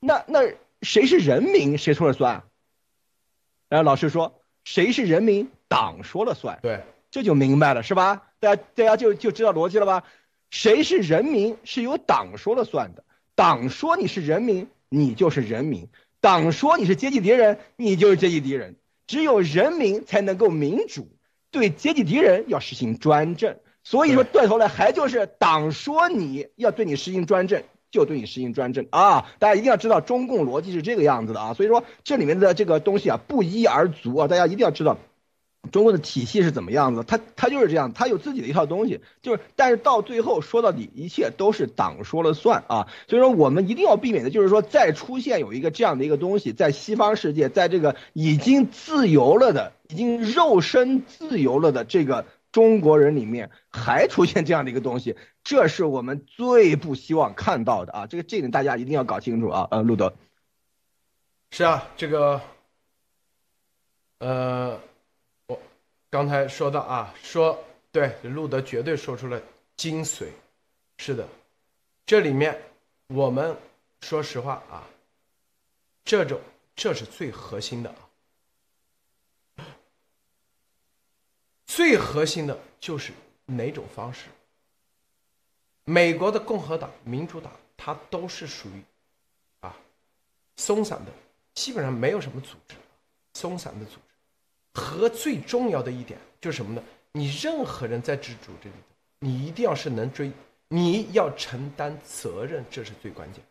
那那谁是人民？谁说了算？然后老师说谁是人民？党说了算。对，这就明白了是吧？大家大家就就知道逻辑了吧？谁是人民是由党说了算的。党说你是人民，你就是人民；党说你是阶级敌人，你就是阶级敌人。只有人民才能够民主，对阶级敌人要实行专政。所以说，断头来还就是党说你要对你实行专政，就对你实行专政啊！大家一定要知道，中共逻辑是这个样子的啊！所以说，这里面的这个东西啊，不一而足啊！大家一定要知道。中国的体系是怎么样子？他他就是这样，他有自己的一套东西，就是但是到最后说到底，一切都是党说了算啊。所以说我们一定要避免的就是说再出现有一个这样的一个东西，在西方世界，在这个已经自由了的、已经肉身自由了的这个中国人里面，还出现这样的一个东西，这是我们最不希望看到的啊。这个这点大家一定要搞清楚啊。呃，路德，是啊，这个，呃。刚才说到啊，说对，路德绝对说出了精髓，是的，这里面我们说实话啊，这种这是最核心的啊，最核心的就是哪种方式？美国的共和党、民主党，它都是属于啊松散的，基本上没有什么组织，松散的组织。和最重要的一点就是什么呢？你任何人在资助这里，你一定要是能追，你要承担责任，这是最关键。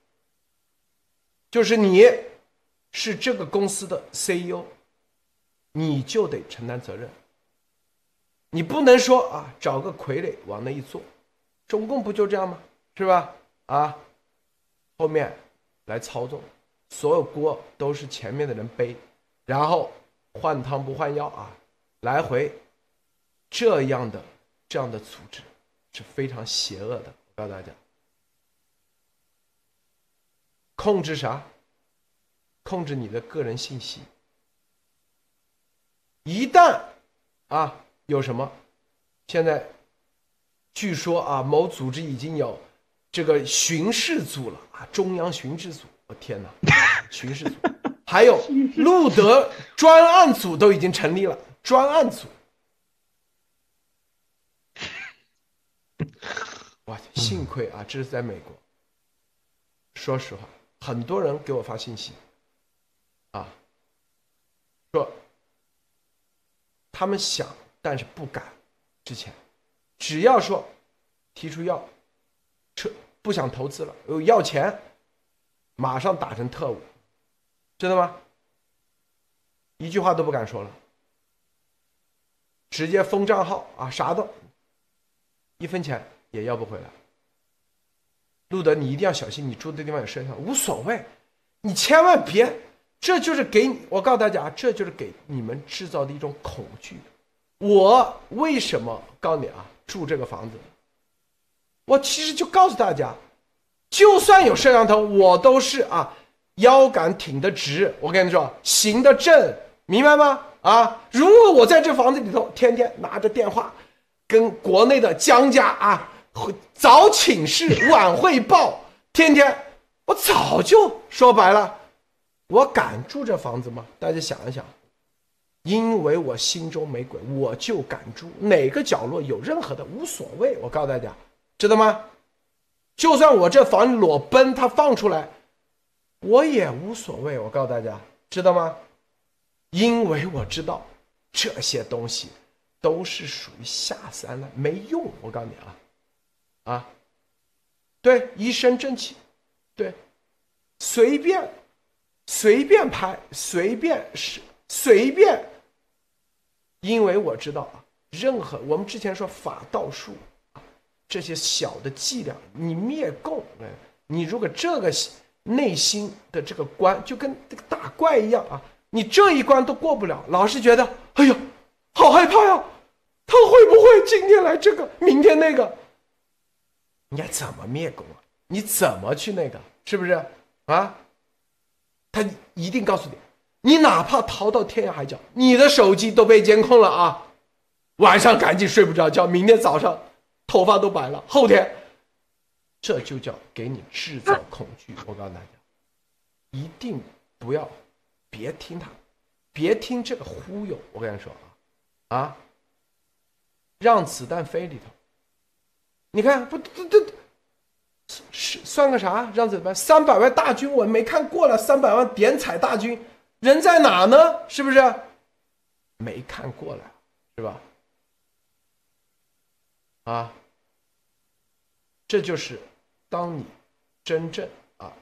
就是你是这个公司的 CEO，你就得承担责任。你不能说啊，找个傀儡往那一坐，中共不就这样吗？是吧？啊，后面来操纵，所有锅都是前面的人背，然后。换汤不换药啊，来回这样的这样的组织是非常邪恶的。告诉大家，控制啥？控制你的个人信息。一旦啊有什么，现在据说啊某组织已经有这个巡视组了啊，中央巡视组。我天哪，巡视组。还有路德专案组都已经成立了，专案组，哇，幸亏啊，这是在美国。说实话，很多人给我发信息，啊，说他们想但是不敢，之前只要说提出要撤，不想投资了，要钱，马上打成特务。知道吗？一句话都不敢说了，直接封账号啊，啥都，一分钱也要不回来。路德，你一定要小心，你住的地方有摄像头，无所谓，你千万别，这就是给你，我告诉大家，这就是给你们制造的一种恐惧。我为什么告诉你啊？住这个房子，我其实就告诉大家，就算有摄像头，我都是啊。腰杆挺得直，我跟你说，行得正，明白吗？啊！如果我在这房子里头天天拿着电话，跟国内的江家啊早请示晚汇报，天天我早就说白了，我敢住这房子吗？大家想一想，因为我心中没鬼，我就敢住哪个角落有任何的无所谓。我告诉大家，知道吗？就算我这房裸奔，他放出来，我也无所谓。我告诉大家，知道吗？因为我知道这些东西都是属于下三滥，没用。我告诉你啊，啊，对，一身正气，对，随便随便拍，随便是随便。因为我知道啊，任何我们之前说法道术，这些小的伎俩，你灭共，哎，你如果这个内心的这个关，就跟这个打怪一样啊。你这一关都过不了，老是觉得，哎呦，好害怕呀！他会不会今天来这个，明天那个？你该怎么灭狗啊？你怎么去那个？是不是啊？他一定告诉你，你哪怕逃到天涯海角，你的手机都被监控了啊！晚上赶紧睡不着觉，明天早上头发都白了，后天，这就叫给你制造恐惧。我告诉大家，一定不要。别听他，别听这个忽悠。我跟你说啊，啊，让子弹飞里头。你看，不，这这是算个啥？让子弹三百万大军，我没看过了。三百万点彩大军，人在哪呢？是不是？没看过了，是吧？啊，这就是当你真正啊。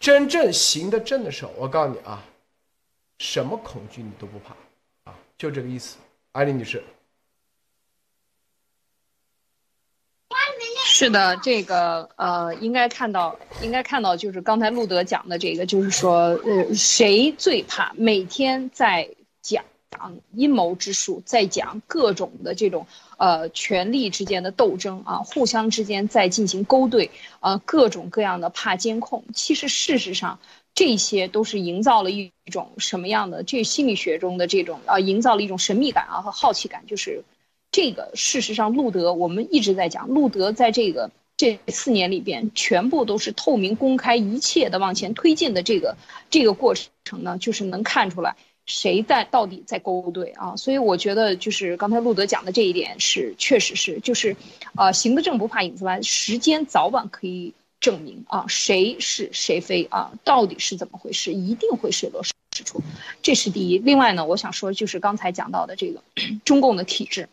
真正行得正的时候，我告诉你啊，什么恐惧你都不怕啊，就这个意思。艾丽女士，是的，这个呃，应该看到，应该看到，就是刚才路德讲的这个，就是说，呃，谁最怕每天在。讲阴谋之术，在讲各种的这种呃权力之间的斗争啊，互相之间在进行勾兑啊，各种各样的怕监控。其实事实上，这些都是营造了一种什么样的？这心理学中的这种啊，营造了一种神秘感啊和好奇感。就是这个事实上，路德我们一直在讲，路德在这个这四年里边，全部都是透明公开，一切的往前推进的这个这个过程呢，就是能看出来。谁在到底在勾兑啊？所以我觉得就是刚才路德讲的这一点是，确实是，就是，呃，行得正不怕影子歪，时间早晚可以证明啊，谁是谁非啊，到底是怎么回事，一定会水落石出，这是第一。另外呢，我想说就是刚才讲到的这个中共的体制，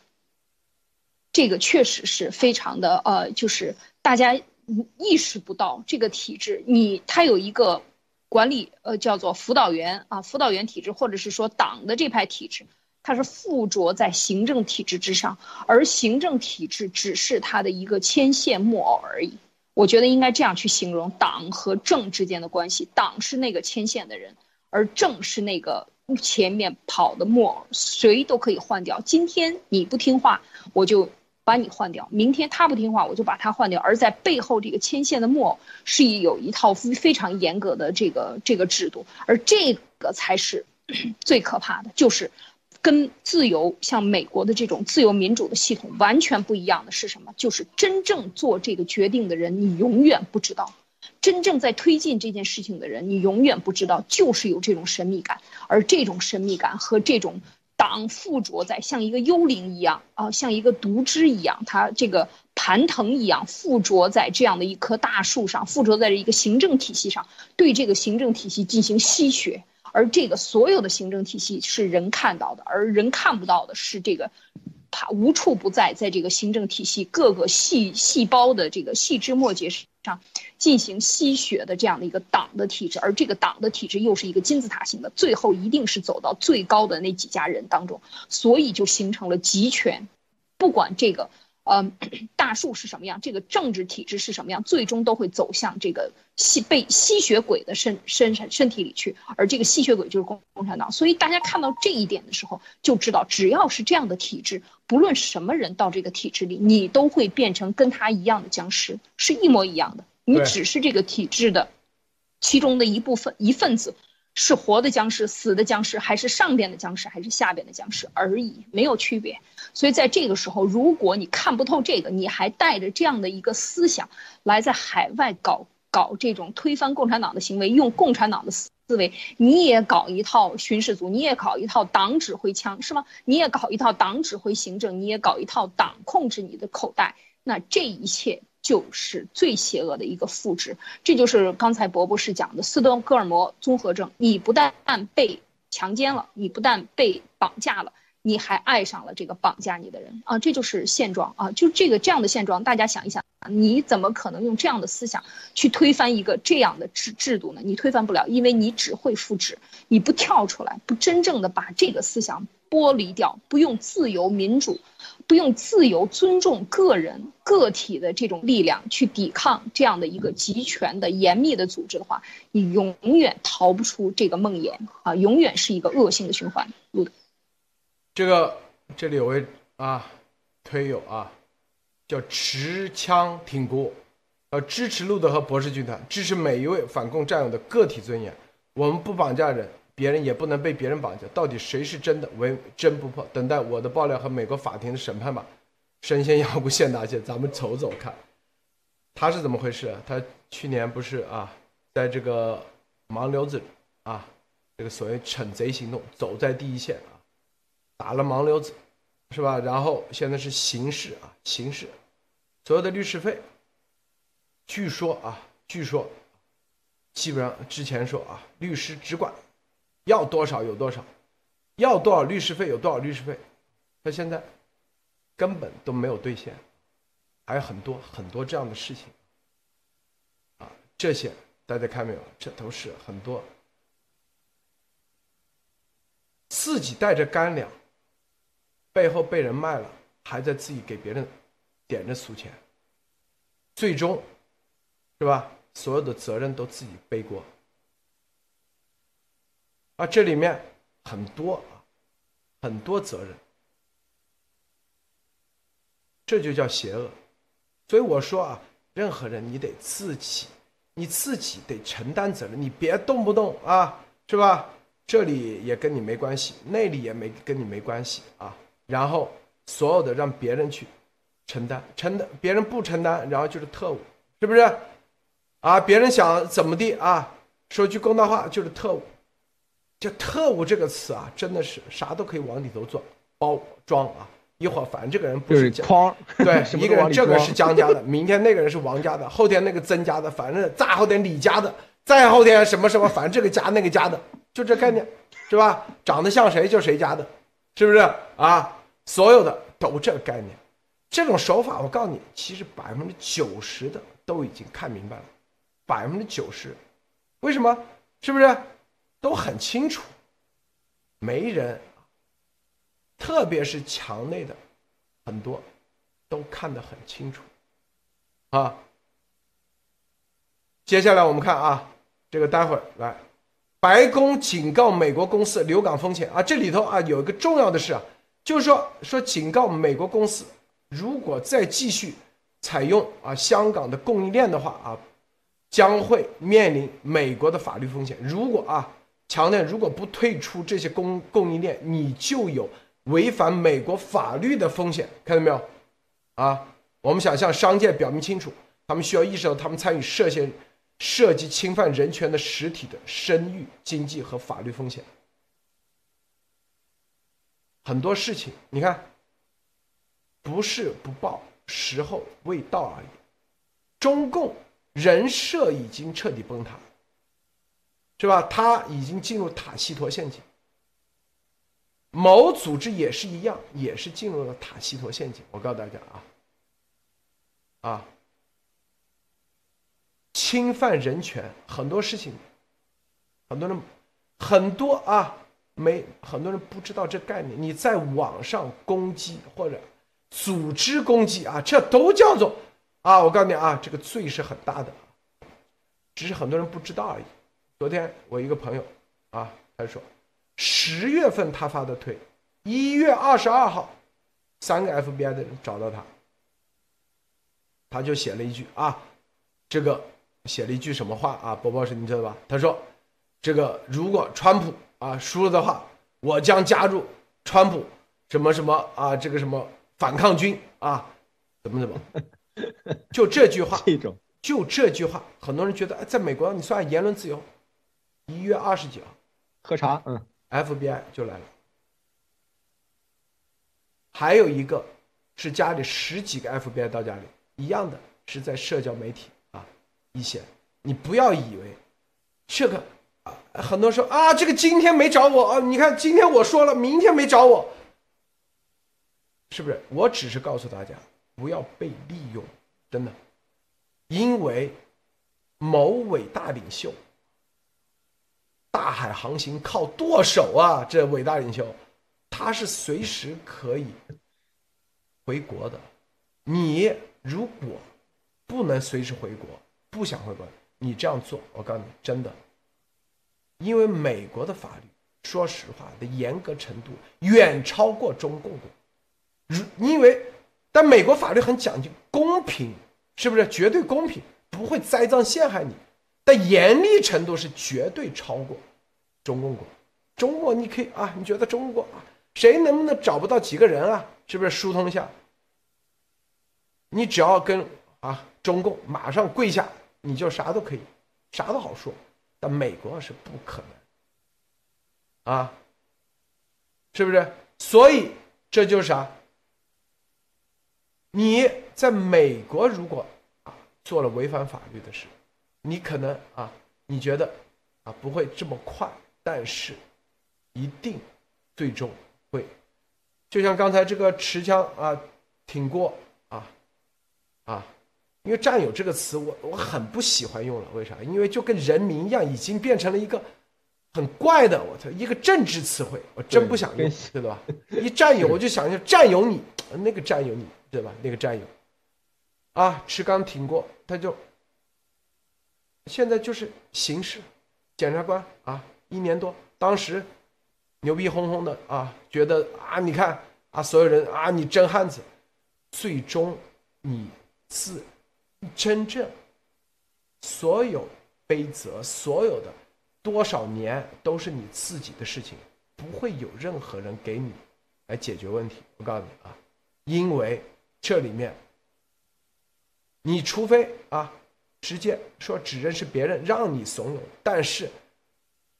这个确实是非常的呃，就是大家意识不到这个体制，你它有一个。管理呃叫做辅导员啊，辅导员体制或者是说党的这派体制，它是附着在行政体制之上，而行政体制只是它的一个牵线木偶而已。我觉得应该这样去形容党和政之间的关系：党是那个牵线的人，而政是那个前面跑的木偶，谁都可以换掉。今天你不听话，我就。把你换掉，明天他不听话，我就把他换掉。而在背后这个牵线的木偶是有一套非非常严格的这个这个制度，而这个才是 最可怕的，就是跟自由像美国的这种自由民主的系统完全不一样的是什么？就是真正做这个决定的人，你永远不知道；真正在推进这件事情的人，你永远不知道，就是有这种神秘感，而这种神秘感和这种。党附着在像一个幽灵一样啊，像一个毒枝一样，它这个盘藤一样附着在这样的一棵大树上，附着在这一个行政体系上，对这个行政体系进行吸血。而这个所有的行政体系是人看到的，而人看不到的是这个，它无处不在，在这个行政体系各个细细胞的这个细枝末节上。进行吸血的这样的一个党的体制，而这个党的体制又是一个金字塔型的，最后一定是走到最高的那几家人当中，所以就形成了集权。不管这个呃大树是什么样，这个政治体制是什么样，最终都会走向这个吸被吸血鬼的身身身身体里去，而这个吸血鬼就是共共产党。所以大家看到这一点的时候，就知道只要是这样的体制，不论什么人到这个体制里，你都会变成跟他一样的僵尸，是一模一样的。你只是这个体制的其中的一部分一份子，是活的僵尸、死的僵尸，还是上边的僵尸，还是下边的僵尸而已，没有区别。所以在这个时候，如果你看不透这个，你还带着这样的一个思想来在海外搞搞这种推翻共产党的行为，用共产党的思思维，你也搞一套巡视组，你也搞一套党指挥枪，是吗？你也搞一套党指挥行政，你也搞一套党控制你的口袋，那这一切。就是最邪恶的一个复制，这就是刚才伯博士讲的斯德哥尔摩综合症。你不但被强奸了，你不但被绑架了，你还爱上了这个绑架你的人啊！这就是现状啊！就这个这样的现状，大家想一想，你怎么可能用这样的思想去推翻一个这样的制制度呢？你推翻不了，因为你只会复制，你不跳出来，不真正的把这个思想。剥离掉，不用自由民主，不用自由尊重个人个体的这种力量去抵抗这样的一个集权的严密的组织的话，你永远逃不出这个梦魇啊，永远是一个恶性的循环。路德，这个这里有位啊推友啊，叫持枪挺国，要支持路德和博士军团，支持每一位反共战友的个体尊严，我们不绑架人。别人也不能被别人绑架，到底谁是真的？为真不破，等待我的爆料和美国法庭的审判吧。神仙养不现大仙，咱们走走看，他是怎么回事？他去年不是啊，在这个盲流子啊，这个所谓惩贼行动，走在第一线啊，打了盲流子，是吧？然后现在是刑事啊，刑事，所有的律师费，据说啊，据说，基本上之前说啊，律师只管。要多少有多少，要多少律师费有多少律师费，他现在根本都没有兑现，还有很多很多这样的事情，啊，这些大家看没有？这都是很多自己带着干粮，背后被人卖了，还在自己给别人点着数钱，最终是吧？所有的责任都自己背锅。啊，这里面很多啊，很多责任，这就叫邪恶。所以我说啊，任何人你得自己，你自己得承担责任，你别动不动啊，是吧？这里也跟你没关系，那里也没跟你没关系啊。然后所有的让别人去承担，承担别人不承担，然后就是特务，是不是？啊，别人想怎么地啊？说句公道话，就是特务。就特务这个词啊，真的是啥都可以往里头装包装啊！一会儿反正这个人不是框，对，一个人这个是江家的，明天那个人是王家的，后天那个曾家的，反正再后天李家的，再后天什么什么，反正这个家那个家的，就这概念，是吧？长得像谁就谁家的，是不是啊？所有的都这个概念，这种手法我告诉你，其实百分之九十的都已经看明白了，百分之九十，为什么？是不是？都很清楚，没人，特别是墙内的很多，都看得很清楚，啊。接下来我们看啊，这个待会儿来，白宫警告美国公司留港风险啊，这里头啊有一个重要的事啊，就是说说警告美国公司，如果再继续采用啊香港的供应链的话啊，将会面临美国的法律风险。如果啊。强调，如果不退出这些供供应链，你就有违反美国法律的风险，看到没有？啊，我们想向商界表明清楚，他们需要意识到，他们参与涉嫌涉及侵犯人权的实体的声誉、经济和法律风险。很多事情，你看，不是不报，时候未到而已。中共人设已经彻底崩塌。是吧？他已经进入塔西佗陷阱。某组织也是一样，也是进入了塔西佗陷阱。我告诉大家啊，啊，侵犯人权很多事情，很多人很多啊，没很多人不知道这概念。你在网上攻击或者组织攻击啊，这都叫做啊，我告诉你啊，这个罪是很大的，只是很多人不知道而已。昨天我一个朋友，啊，他说，十月份他发的推，一月二十二号，三个 FBI 的人找到他，他就写了一句啊，这个写了一句什么话啊？波波是你知道吧？他说，这个如果川普啊输了的话，我将加入川普什么什么啊这个什么反抗军啊，怎么怎么，就这句话，就这句话，很多人觉得哎，在美国你算言论自由。一月二十几号，喝茶，嗯，FBI 就来了，还有一个是家里十几个 FBI 到家里，一样的是在社交媒体啊一些，你不要以为这个啊，很多人说啊，这个今天没找我啊，你看今天我说了，明天没找我，是不是？我只是告诉大家，不要被利用，真的，因为某伟大领袖。大海航行靠舵手啊！这伟大领袖，他是随时可以回国的。你如果不能随时回国，不想回国，你这样做，我告诉你，真的，因为美国的法律，说实话的严格程度远超过中共的。如因为，但美国法律很讲究公平，是不是？绝对公平，不会栽赃陷害你。但严厉程度是绝对超过中共国，中国你可以啊，你觉得中国啊，谁能不能找不到几个人啊？是不是疏通一下？你只要跟啊中共马上跪下，你就啥都可以，啥都好说。但美国是不可能啊，是不是？所以这就是啥？你在美国如果啊做了违反法律的事。你可能啊，你觉得啊不会这么快，但是一定最终会，就像刚才这个持枪啊挺过啊啊，因为“战友”这个词我我很不喜欢用了，为啥？因为就跟人民一样，已经变成了一个很怪的，我操，一个政治词汇，我真不想用，对吧？一战友，我就想着占有你那个占有你，对吧？那个战友啊，持钢挺过，他就。现在就是形势，检察官啊，一年多，当时牛逼哄哄的啊，觉得啊，你看啊，所有人啊，你真汉子，最终你自真正所有悲责，所有的多少年都是你自己的事情，不会有任何人给你来解决问题。我告诉你啊，因为这里面，你除非啊。直接说只认识别人，让你怂恿。但是，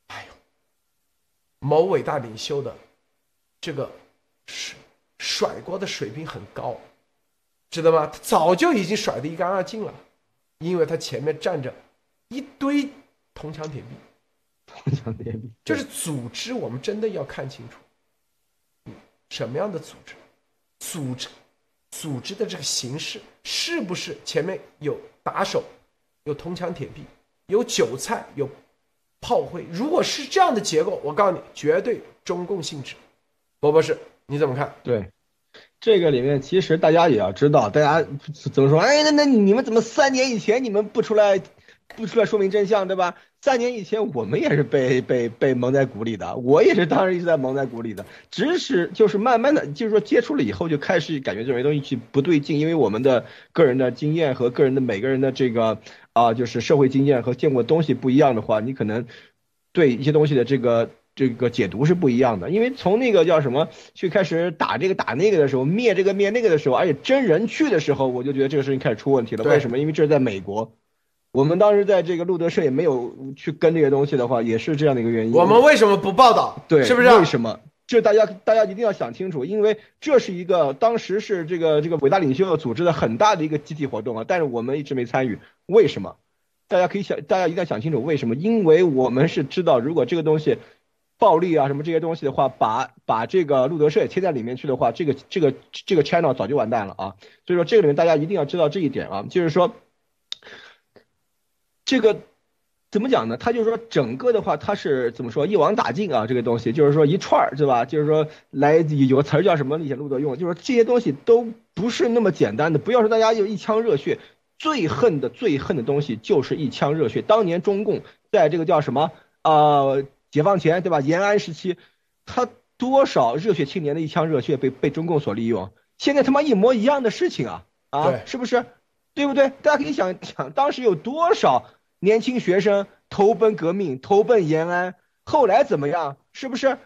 哎呦，某伟大领袖的这个甩甩锅的水平很高，知道吗？他早就已经甩得一干二净了，因为他前面站着一堆铜墙铁壁。铜墙铁壁就是组织，我们真的要看清楚，什么样的组织，组织组织的这个形式是不是前面有打手？有铜墙铁壁，有韭菜，有炮灰。如果是这样的结构，我告诉你，绝对中共性质。博博士，你怎么看？对，这个里面其实大家也要知道，大家怎么说？哎，那那你们怎么三年以前你们不出来？不出来说明真相，对吧？三年以前我们也是被被被蒙在鼓里的，我也是当时一直在蒙在鼓里的。只是就是慢慢的，就是说接触了以后，就开始感觉这些东西去不对劲，因为我们的个人的经验和个人的每个人的这个啊，就是社会经验和见过东西不一样的话，你可能对一些东西的这个这个解读是不一样的。因为从那个叫什么去开始打这个打那个的时候，灭这个灭那个的时候，而且真人去的时候，我就觉得这个事情开始出问题了。为什么？因为这是在美国。我们当时在这个路德社也没有去跟这些东西的话，也是这样的一个原因。我们为什么不报道？对，是不是？为什么？这大家大家一定要想清楚，因为这是一个当时是这个这个伟大领袖组织的很大的一个集体活动啊，但是我们一直没参与。为什么？大家可以想，大家一定要想清楚为什么？因为我们是知道，如果这个东西暴力啊什么这些东西的话，把把这个路德社也贴在里面去的话，这个这个这个 channel 早就完蛋了啊。所以说这个里面大家一定要知道这一点啊，就是说。这个怎么讲呢？他就是说，整个的话，他是怎么说？一网打尽啊，这个东西就是说一串儿，对吧？就是说来有个词儿叫什么？以前路德用，就是这些东西都不是那么简单的。不要说大家有一腔热血，最恨的最恨的东西就是一腔热血。当年中共在这个叫什么啊？解放前，对吧？延安时期，他多少热血青年的一腔热血被被中共所利用。现在他妈一模一样的事情啊啊，是不是？对不对？大家可以想想，当时有多少年轻学生投奔革命，投奔延安，后来怎么样？是不是？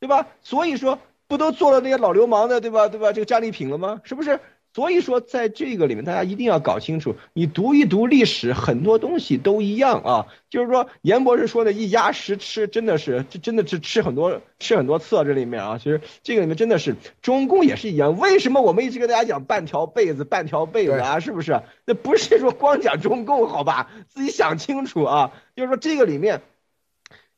对吧？所以说，不都做了那些老流氓的，对吧？对吧？这个战利品了吗？是不是？所以说，在这个里面，大家一定要搞清楚，你读一读历史，很多东西都一样啊。就是说，严博士说的一鸭十吃，真的是，这真的是吃很多吃很多次啊。这里面啊，其实这个里面真的是中共也是一样。为什么我们一直跟大家讲半条被子，半条被子啊？是不是？那不是说光讲中共好吧？自己想清楚啊。就是说，这个里面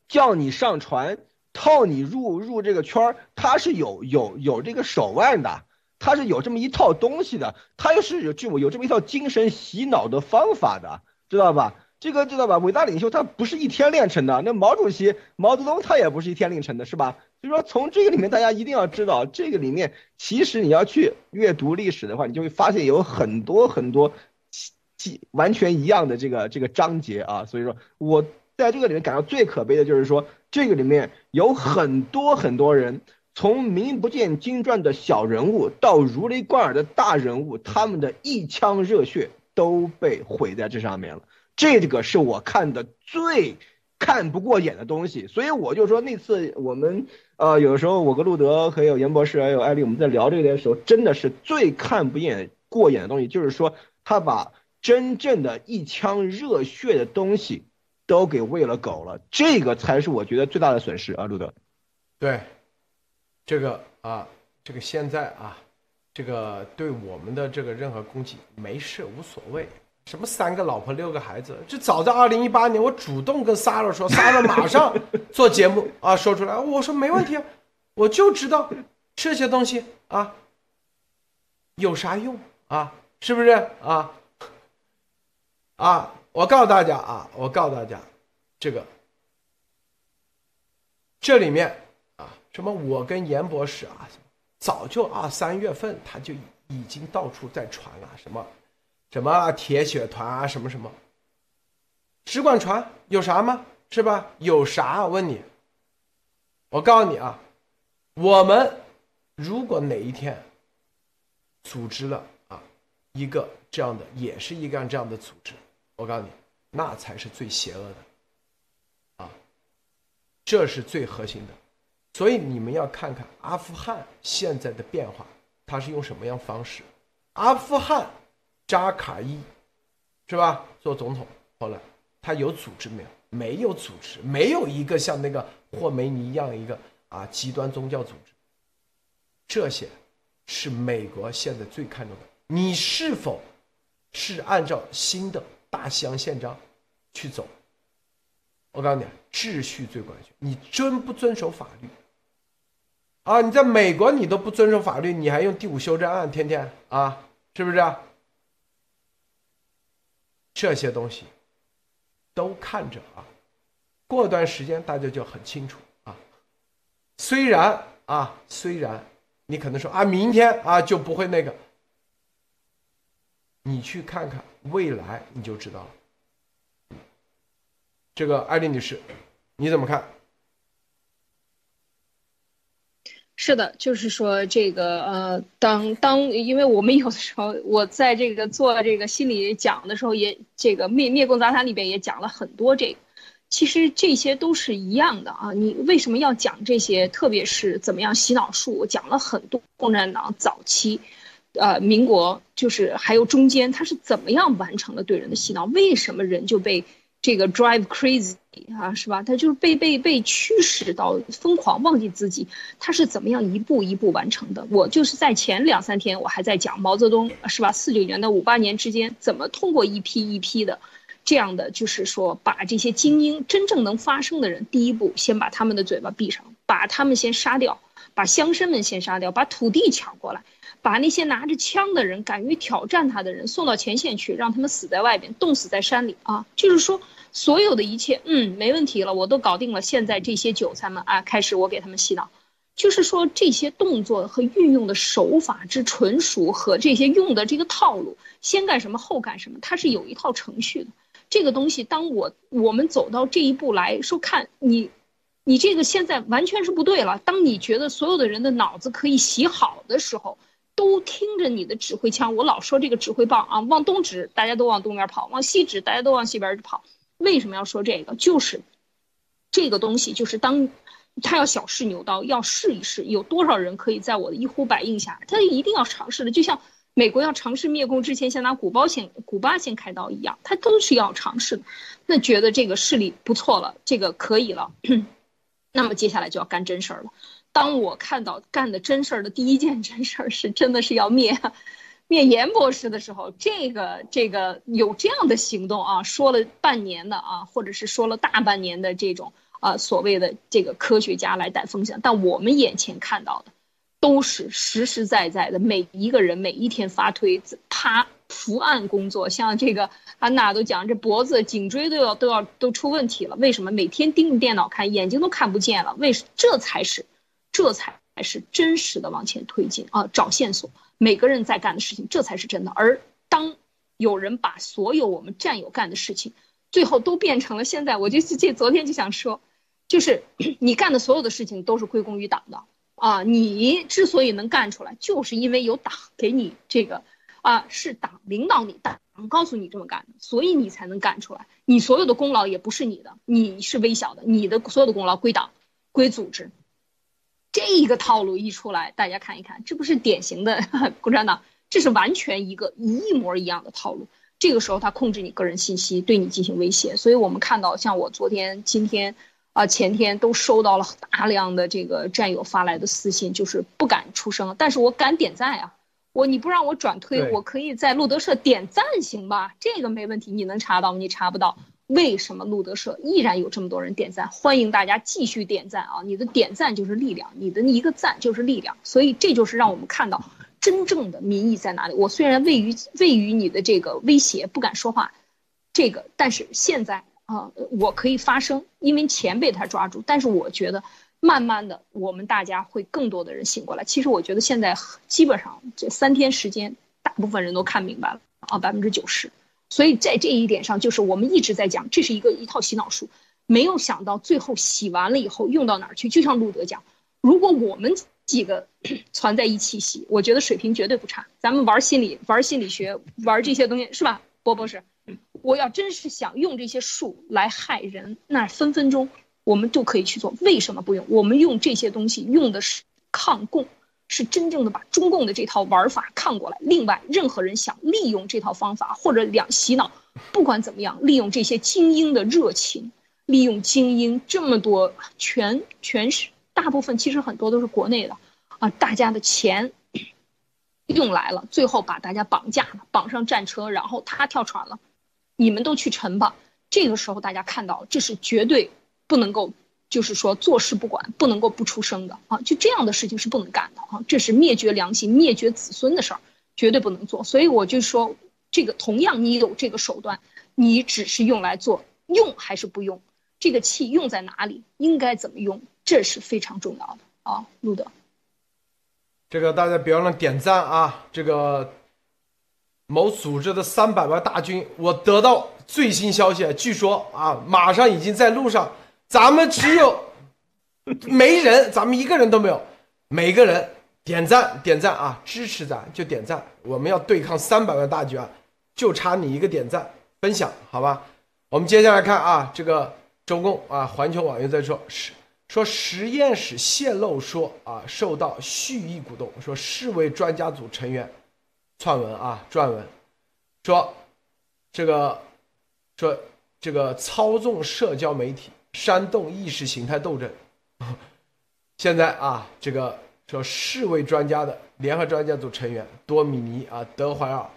叫你上船，套你入入这个圈儿，他是有有有这个手腕的。他是有这么一套东西的，他又是有这么有这么一套精神洗脑的方法的，知道吧？这个知道吧？伟大领袖他不是一天练成的，那毛主席、毛泽东他也不是一天练成的，是吧？所以说从这个里面，大家一定要知道，这个里面其实你要去阅读历史的话，你就会发现有很多很多，完全一样的这个这个章节啊。所以说我在这个里面感到最可悲的就是说，这个里面有很多很多人。从名不见经传的小人物到如雷贯耳的大人物，他们的一腔热血都被毁在这上面了。这个是我看的最看不过眼的东西，所以我就说那次我们呃，有时候我跟路德还有严博士还有艾丽，我们在聊这个的时候，真的是最看不眼过眼的东西，就是说他把真正的一腔热血的东西都给喂了狗了，这个才是我觉得最大的损失啊，路德。对。这个啊，这个现在啊，这个对我们的这个任何攻击没事无所谓。什么三个老婆六个孩子，这早在二零一八年我主动跟萨勒说，萨勒马上做节目啊说出来，我说没问题，我就知道这些东西啊有啥用啊，是不是啊？啊，我告诉大家啊，我告诉大家，这个这里面。什么？我跟严博士啊，早就二三月份他就已经到处在传了，什么什么铁血团啊，什么什么，只管传，有啥吗？是吧？有啥？问你，我告诉你啊，我们如果哪一天组织了啊一个这样的，也是一个这样的组织，我告诉你，那才是最邪恶的啊，这是最核心的。所以你们要看看阿富汗现在的变化，他是用什么样方式？阿富汗扎卡伊是吧？做总统后来他有组织没有？没有组织，没有一个像那个霍梅尼一样一个啊极端宗教组织。这些是美国现在最看重的。你是否是按照新的大西洋宪章去走？我告诉你，秩序最关键。你遵不遵守法律？啊，你在美国你都不遵守法律，你还用第五修正案天天啊，是不是？这些东西都看着啊，过段时间大家就很清楚啊。虽然啊，虽然你可能说啊，明天啊就不会那个，你去看看未来你就知道了。这个艾丽女士，你怎么看？是的，就是说这个呃，当当，因为我们有的时候我在这个做这个心理讲的时候，也这个灭灭共杂谈里边也讲了很多这个，其实这些都是一样的啊。你为什么要讲这些？特别是怎么样洗脑术？我讲了很多共产党早期，呃，民国就是还有中间，他是怎么样完成了对人的洗脑？为什么人就被？这个 drive crazy 啊，是吧？他就是被被被驱使到疯狂，忘记自己，他是怎么样一步一步完成的？我就是在前两三天，我还在讲毛泽东，是吧？四九年到五八年之间，怎么通过一批一批的，这样的就是说，把这些精英真正能发声的人，第一步先把他们的嘴巴闭上，把他们先杀掉，把乡绅们先杀掉，把土地抢过来，把那些拿着枪的人、敢于挑战他的人送到前线去，让他们死在外边，冻死在山里啊！就是说。所有的一切，嗯，没问题了，我都搞定了。现在这些韭菜们啊，开始我给他们洗脑，就是说这些动作和运用的手法之纯熟和这些用的这个套路，先干什么后干什么，它是有一套程序的。这个东西，当我我们走到这一步来说，看你，你这个现在完全是不对了。当你觉得所有的人的脑子可以洗好的时候，都听着你的指挥枪。我老说这个指挥棒啊，往东指，大家都往东边跑；往西指，大家都往西边跑。为什么要说这个？就是这个东西，就是当他要小试牛刀，要试一试，有多少人可以在我的一呼百应下，他一定要尝试的。就像美国要尝试灭共之前，先拿古巴先古巴先开刀一样，他都是要尝试的。那觉得这个势力不错了，这个可以了，那么接下来就要干真事儿了。当我看到干的真事儿的第一件真事儿是真的是要灭。灭严博士的时候，这个这个有这样的行动啊，说了半年的啊，或者是说了大半年的这种啊所谓的这个科学家来带风向，但我们眼前看到的，都是实实在在的每一个人每一天发推他伏案工作，像这个安娜都讲，这脖子颈椎都要都要都出问题了，为什么每天盯着电脑看，眼睛都看不见了？为这才是，这才是真实的往前推进啊，找线索。每个人在干的事情，这才是真的。而当有人把所有我们战友干的事情，最后都变成了现在，我就这昨天就想说，就是 你干的所有的事情都是归功于党的啊！你之所以能干出来，就是因为有党给你这个啊，是党领导你，党告诉你这么干的，所以你才能干出来。你所有的功劳也不是你的，你是微小的，你的所有的功劳归党，归组织。这个套路一出来，大家看一看，这不是典型的 共产党，这是完全一个一模一样的套路。这个时候他控制你个人信息，对你进行威胁。所以我们看到，像我昨天、今天，啊前天都收到了大量的这个战友发来的私信，就是不敢出声，但是我敢点赞啊！我你不让我转推，我可以在路德社点赞，行吧？这个没问题，你能查到吗？你查不到。为什么路德社依然有这么多人点赞？欢迎大家继续点赞啊！你的点赞就是力量，你的一个赞就是力量。所以这就是让我们看到真正的民意在哪里。我虽然位于位于你的这个威胁不敢说话，这个但是现在啊，我可以发声，因为钱被他抓住。但是我觉得慢慢的，我们大家会更多的人醒过来。其实我觉得现在基本上这三天时间，大部分人都看明白了啊，百分之九十。所以在这一点上，就是我们一直在讲，这是一个一套洗脑术，没有想到最后洗完了以后用到哪儿去。就像路德讲，如果我们几个 攒在一起洗，我觉得水平绝对不差。咱们玩心理、玩心理学、玩这些东西是吧，波博士？我要真是想用这些术来害人，那分分钟我们就可以去做。为什么不用？我们用这些东西用的是抗共。是真正的把中共的这套玩法看过来。另外，任何人想利用这套方法或者两洗脑，不管怎么样，利用这些精英的热情，利用精英这么多全全是大部分其实很多都是国内的啊，大家的钱用来了，最后把大家绑架了，绑上战车，然后他跳船了，你们都去沉吧。这个时候大家看到，这是绝对不能够。就是说坐视不管，不能够不出声的啊！就这样的事情是不能干的啊！这是灭绝良心、灭绝子孙的事儿，绝对不能做。所以我就说，这个同样你有这个手段，你只是用来做，用还是不用？这个气用在哪里？应该怎么用？这是非常重要的啊！路德，这个大家别忘了点赞啊！这个某组织的三百万大军，我得到最新消息，据说啊，马上已经在路上。咱们只有没人，咱们一个人都没有。每个人点赞点赞啊，支持咱就点赞。我们要对抗三百万大军啊，就差你一个点赞分享，好吧？我们接下来看啊，这个中共啊，环球网又在说，实说实验室泄露说啊，受到蓄意鼓动，说世卫专家组成员撰文啊，撰文说这个说这个操纵社交媒体。煽动意识形态斗争。现在啊，这个说世卫专家的联合专家组成员多米尼啊德怀尔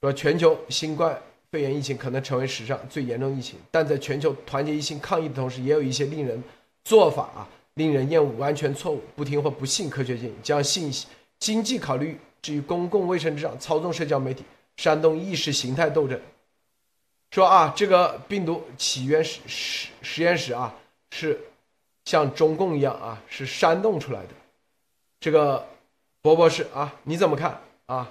说，全球新冠肺炎疫情可能成为史上最严重疫情，但在全球团结一心抗疫的同时，也有一些令人做法啊令人厌恶、完全错误、不听或不信科学建议，将信息经济考虑置于公共卫生之上，操纵社交媒体，煽动意识形态斗争。说啊，这个病毒起源实实实验室啊，是像中共一样啊，是煽动出来的。这个博博士啊，你怎么看啊？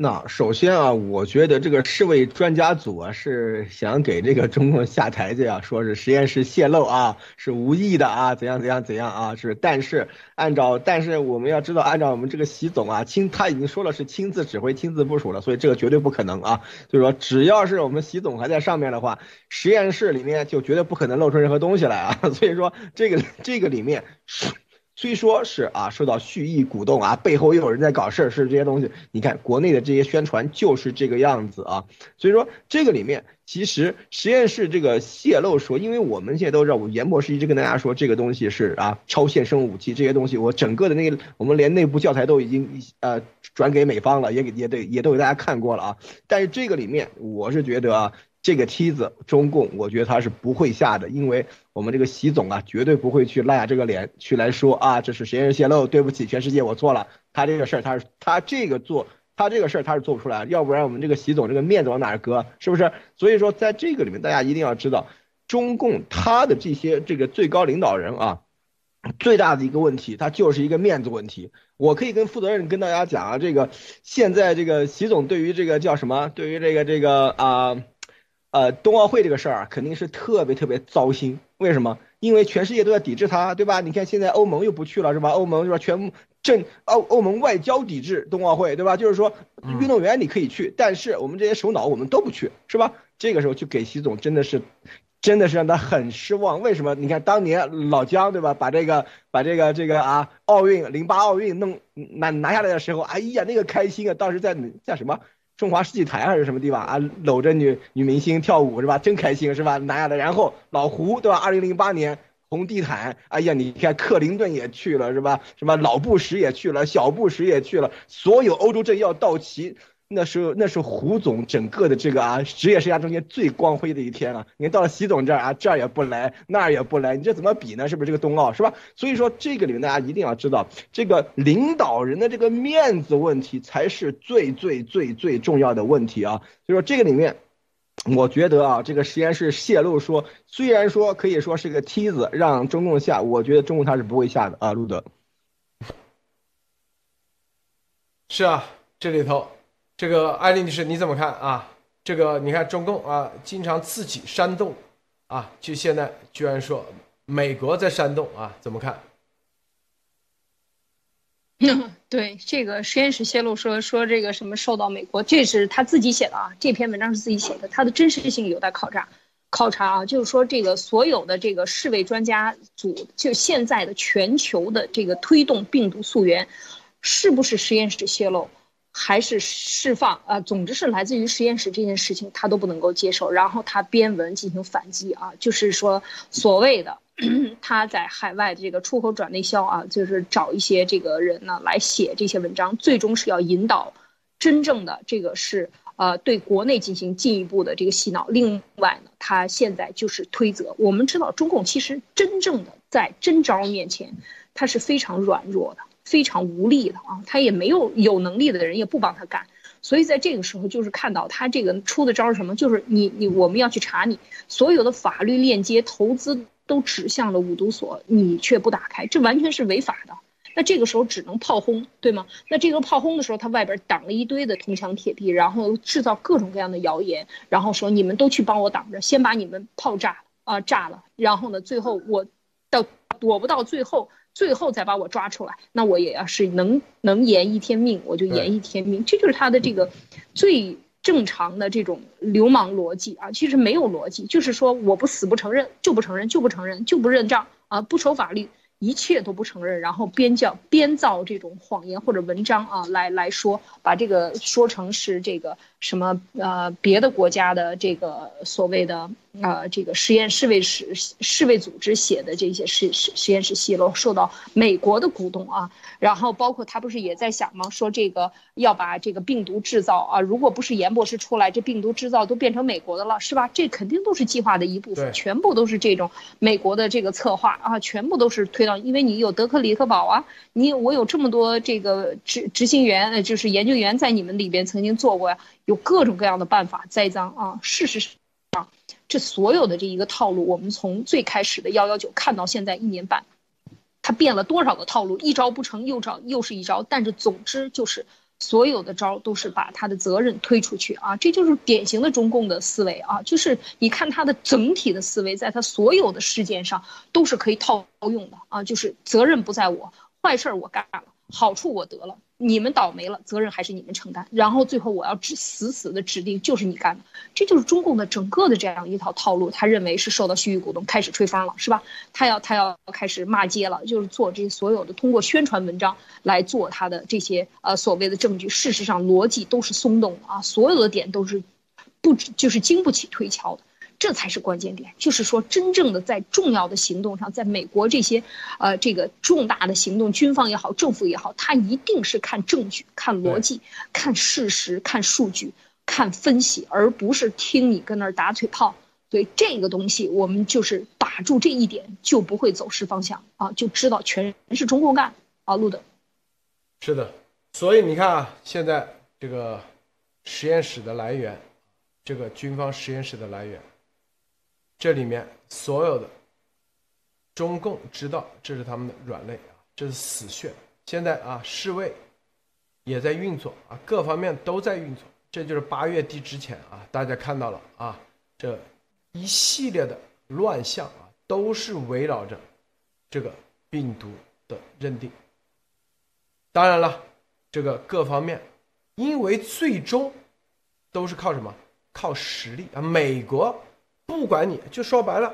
那首先啊，我觉得这个世卫专家组啊是想给这个中共下台子呀，说是实验室泄露啊，是无意的啊，怎样怎样怎样啊，是。但是按照，但是我们要知道，按照我们这个习总啊，亲他已经说了是亲自指挥、亲自部署了，所以这个绝对不可能啊。就是说，只要是我们习总还在上面的话，实验室里面就绝对不可能露出任何东西来啊。所以说，这个这个里面。虽说是啊，受到蓄意鼓动啊，背后又有人在搞事儿，是这些东西。你看国内的这些宣传就是这个样子啊。所以说这个里面其实实验室这个泄露说，因为我们现在都知道，我严博士一直跟大家说这个东西是啊超限生物武器，这些东西我整个的那个我们连内部教材都已经呃转给美方了，也给也对也都给大家看过了啊。但是这个里面我是觉得啊。这个梯子，中共我觉得他是不会下的，因为我们这个习总啊，绝对不会去赖下这个脸去来说啊，这是实验室泄露，对不起全世界，我错了。他这个事儿，他是他这个做，他这个事儿他是做不出来，要不然我们这个习总这个面子往哪儿搁，是不是？所以说，在这个里面，大家一定要知道，中共他的这些这个最高领导人啊，最大的一个问题，他就是一个面子问题。我可以跟负责任跟大家讲啊，这个现在这个习总对于这个叫什么？对于这个这个啊。冬奥会这个事儿啊，肯定是特别特别糟心。为什么？因为全世界都在抵制它，对吧？你看现在欧盟又不去了，是吧？欧盟是吧？全部正欧欧盟外交抵制冬奥会，对吧？就是说，运动员你可以去，但是我们这些首脑我们都不去，是吧？这个时候去给习总真的是，真的是让他很失望。为什么？你看当年老姜，对吧？把这个把这个这个啊，奥运零八奥运弄拿拿下来的时候，哎呀，那个开心啊！当时在在什么？中华世纪坛还是什么地方啊？搂着女女明星跳舞是吧？真开心是吧？拿下来，然后老胡对吧？二零零八年红地毯，哎呀，你看克林顿也去了是吧？什么老布什也去了，小布什也去了，所有欧洲政要到齐。那是那是胡总整个的这个啊职业生涯中间最光辉的一天了。你到了习总这儿啊，这儿也不来，那儿也不来，你这怎么比呢？是不是这个冬奥是吧？所以说这个里面大家一定要知道，这个领导人的这个面子问题才是最最最最重要的问题啊。所以说这个里面，我觉得啊，这个实验室泄露说，虽然说可以说是个梯子让中共下，我觉得中共他是不会下的啊。路德，是啊，这里头。这个艾丽女士你怎么看啊？这个你看中共啊，经常自己煽动，啊，就现在居然说美国在煽动啊，怎么看？对这个实验室泄露说说这个什么受到美国，这是他自己写的啊，这篇文章是自己写的，它的真实性有待考察。考察啊，就是说这个所有的这个世卫专家组，就现在的全球的这个推动病毒溯源，是不是实验室泄露？还是释放啊，总之是来自于实验室这件事情，他都不能够接受。然后他编文进行反击啊，就是说所谓的 他在海外的这个出口转内销啊，就是找一些这个人呢来写这些文章，最终是要引导真正的这个是呃对国内进行进一步的这个洗脑。另外呢，他现在就是推责。我们知道中共其实真正的在真招面前，他是非常软弱的。非常无力的啊，他也没有有能力的人也不帮他干，所以在这个时候就是看到他这个出的招是什么，就是你你我们要去查你所有的法律链接、投资都指向了五毒所，你却不打开，这完全是违法的。那这个时候只能炮轰，对吗？那这个炮轰的时候，他外边挡了一堆的铜墙铁壁，然后制造各种各样的谣言，然后说你们都去帮我挡着，先把你们炮炸了啊炸了，然后呢，最后我到躲不到最后。最后再把我抓出来，那我也要是能能延一天命，我就延一天命，这就是他的这个最正常的这种流氓逻辑啊！其实没有逻辑，就是说我不死不承认，就不承认，就不承认，就不认账啊！不守法律，一切都不承认，然后编叫编造这种谎言或者文章啊，来来说把这个说成是这个什么呃别的国家的这个所谓的。呃，这个实验世卫室世卫组织写的这些实实实验室泄露受到美国的鼓动啊，然后包括他不是也在想吗？说这个要把这个病毒制造啊，如果不是严博士出来，这病毒制造都变成美国的了，是吧？这肯定都是计划的一部分，全部都是这种美国的这个策划啊，全部都是推到，因为你有德克里克堡啊，你我有这么多这个执执行员呃，就是研究员在你们里边曾经做过呀，有各种各样的办法栽赃啊，事实上。这所有的这一个套路，我们从最开始的幺幺九看到现在一年半，他变了多少个套路，一招不成又招又是一招。但是总之就是所有的招都是把他的责任推出去啊，这就是典型的中共的思维啊，就是你看他的整体的思维，在他所有的事件上都是可以套用的啊，就是责任不在我，坏事儿我干了，好处我得了。你们倒霉了，责任还是你们承担。然后最后我要指死死的指定就是你干的，这就是中共的整个的这样一套套路。他认为是受到虚誉股东开始吹风了，是吧？他要他要开始骂街了，就是做这些所有的通过宣传文章来做他的这些呃所谓的证据。事实上逻辑都是松动的啊，所有的点都是不就是经不起推敲的。这才是关键点，就是说，真正的在重要的行动上，在美国这些，呃，这个重大的行动，军方也好，政府也好，他一定是看证据、看逻辑、看事实、看数据、看分析，而不是听你跟那儿打嘴炮。所以这个东西，我们就是把住这一点，就不会走失方向啊，就知道全是中共干啊，路德。是的，所以你看啊，现在这个实验室的来源，这个军方实验室的来源。这里面所有的中共知道这是他们的软肋啊，这是死穴。现在啊，世卫也在运作啊，各方面都在运作。这就是八月底之前啊，大家看到了啊，这一系列的乱象啊，都是围绕着这个病毒的认定。当然了，这个各方面，因为最终都是靠什么？靠实力啊，美国。不管你就说白了，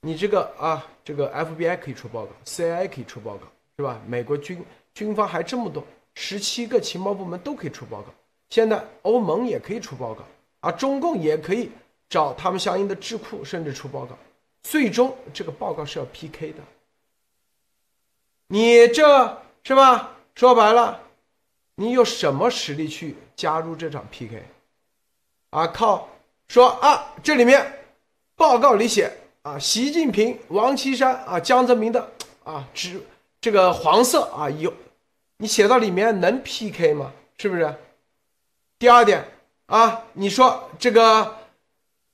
你这个啊，这个 FBI 可以出报告，CIA 可以出报告，是吧？美国军军方还这么多，十七个情报部门都可以出报告。现在欧盟也可以出报告，啊，中共也可以找他们相应的智库，甚至出报告。最终这个报告是要 PK 的。你这是吧？说白了，你有什么实力去加入这场 PK？啊，靠，说啊，这里面。报告里写啊，习近平、王岐山啊、江泽民的啊，只这个黄色啊有，你写到里面能 PK 吗？是不是？第二点啊，你说这个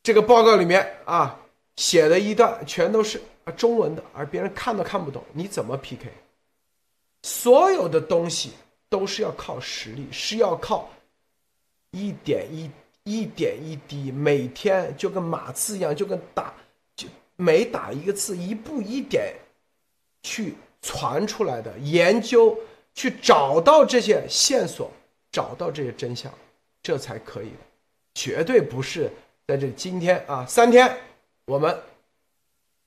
这个报告里面啊写的一段全都是啊中文的，而别人看都看不懂，你怎么 PK？所有的东西都是要靠实力，是要靠一点一。一点一滴，每天就跟码字一样，就跟打，就每打一个字，一步一点去传出来的研究，去找到这些线索，找到这些真相，这才可以的，绝对不是在这今天啊，三天我们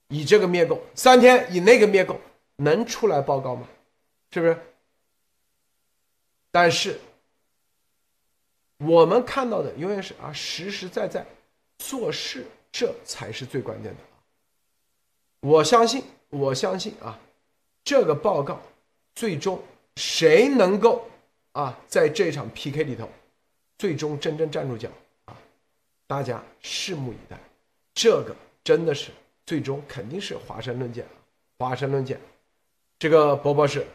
以这个灭共，三天以那个灭共，能出来报告吗？是不是？但是。我们看到的永远是啊，实实在在做事，这才是最关键的我相信，我相信啊，这个报告最终谁能够啊，在这场 PK 里头，最终真正站住脚啊，大家拭目以待。这个真的是最终肯定是华山论剑啊，华山论剑。这个博博士。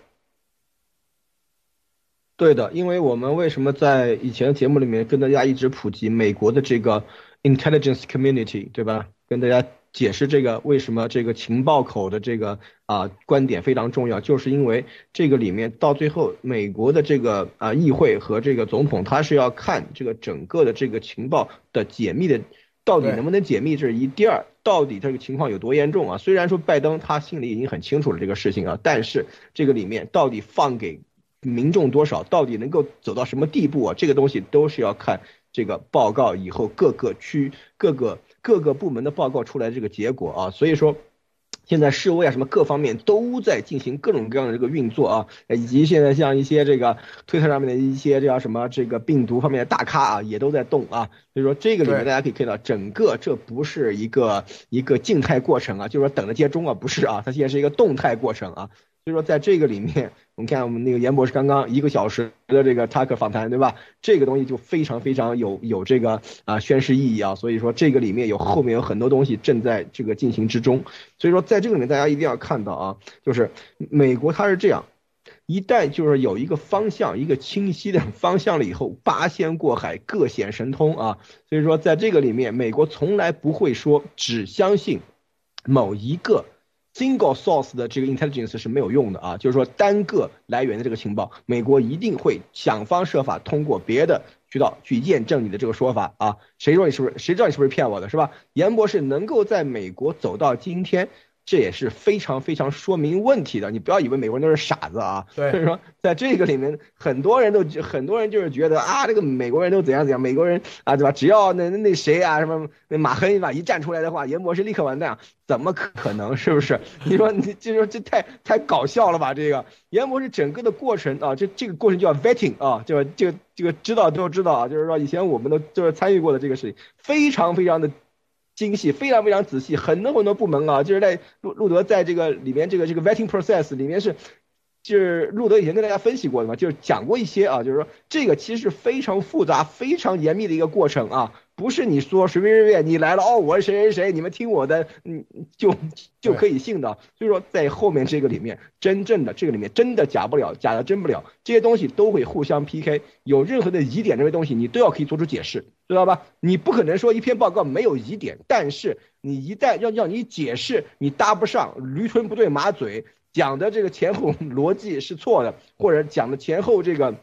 对的，因为我们为什么在以前的节目里面跟大家一直普及美国的这个 intelligence community，对吧？跟大家解释这个为什么这个情报口的这个啊观点非常重要，就是因为这个里面到最后，美国的这个啊议会和这个总统他是要看这个整个的这个情报的解密的到底能不能解密，这是一。第二，到底这个情况有多严重啊？虽然说拜登他心里已经很清楚了这个事情啊，但是这个里面到底放给。民众多少，到底能够走到什么地步啊？这个东西都是要看这个报告以后各个区、各个各个部门的报告出来这个结果啊。所以说，现在示威啊什么各方面都在进行各种各样的这个运作啊，以及现在像一些这个推特上面的一些这叫什么这个病毒方面的大咖啊，也都在动啊。所以说这个里面大家可以看到，整个这不是一个一个静态过程啊，就是说等着接中啊，不是啊，它现在是一个动态过程啊。所以说，在这个里面，我们看我们那个严博士刚刚一个小时的这个 talk 访谈，对吧？这个东西就非常非常有有这个啊宣示意义啊。所以说，这个里面有后面有很多东西正在这个进行之中。所以说，在这个里面，大家一定要看到啊，就是美国它是这样，一旦就是有一个方向，一个清晰的方向了以后，八仙过海，各显神通啊。所以说，在这个里面，美国从来不会说只相信某一个。Single source 的这个 intelligence 是没有用的啊，就是说单个来源的这个情报，美国一定会想方设法通过别的渠道去验证你的这个说法啊。谁说你是不是？谁知道你是不是骗我的，是吧？严博士能够在美国走到今天。这也是非常非常说明问题的，你不要以为美国人都是傻子啊。对，所以说在这个里面，很多人都很多人就是觉得啊，这个美国人都怎样怎样，美国人啊，对吧？只要那那谁啊，什么那马亨吧一站出来的话，严博士立刻完蛋，怎么可能？是不是？你说你就说这太太搞笑了吧？这个严博士整个的过程啊，这这个过程叫 vetting 啊，就这个这个知道都知道啊，就是说以前我们都就是参与过的这个事情，非常非常的。精细，非常非常仔细，很多很多部门啊，就是在路路德在这个里面，这个这个 vetting process 里面是，就是路德以前跟大家分析过的嘛，就是讲过一些啊，就是说这个其实是非常复杂、非常严密的一个过程啊。不是你说随随便便你来了哦，我是谁谁谁，你们听我的，嗯，就就可以信的。所以说，在后面这个里面，真正的这个里面真的假不了，假的真不了，这些东西都会互相 PK。有任何的疑点，这些东西你都要可以做出解释，知道吧？你不可能说一篇报告没有疑点，但是你一旦要要你解释，你搭不上，驴唇不对马嘴，讲的这个前后逻辑是错的，或者讲的前后这个。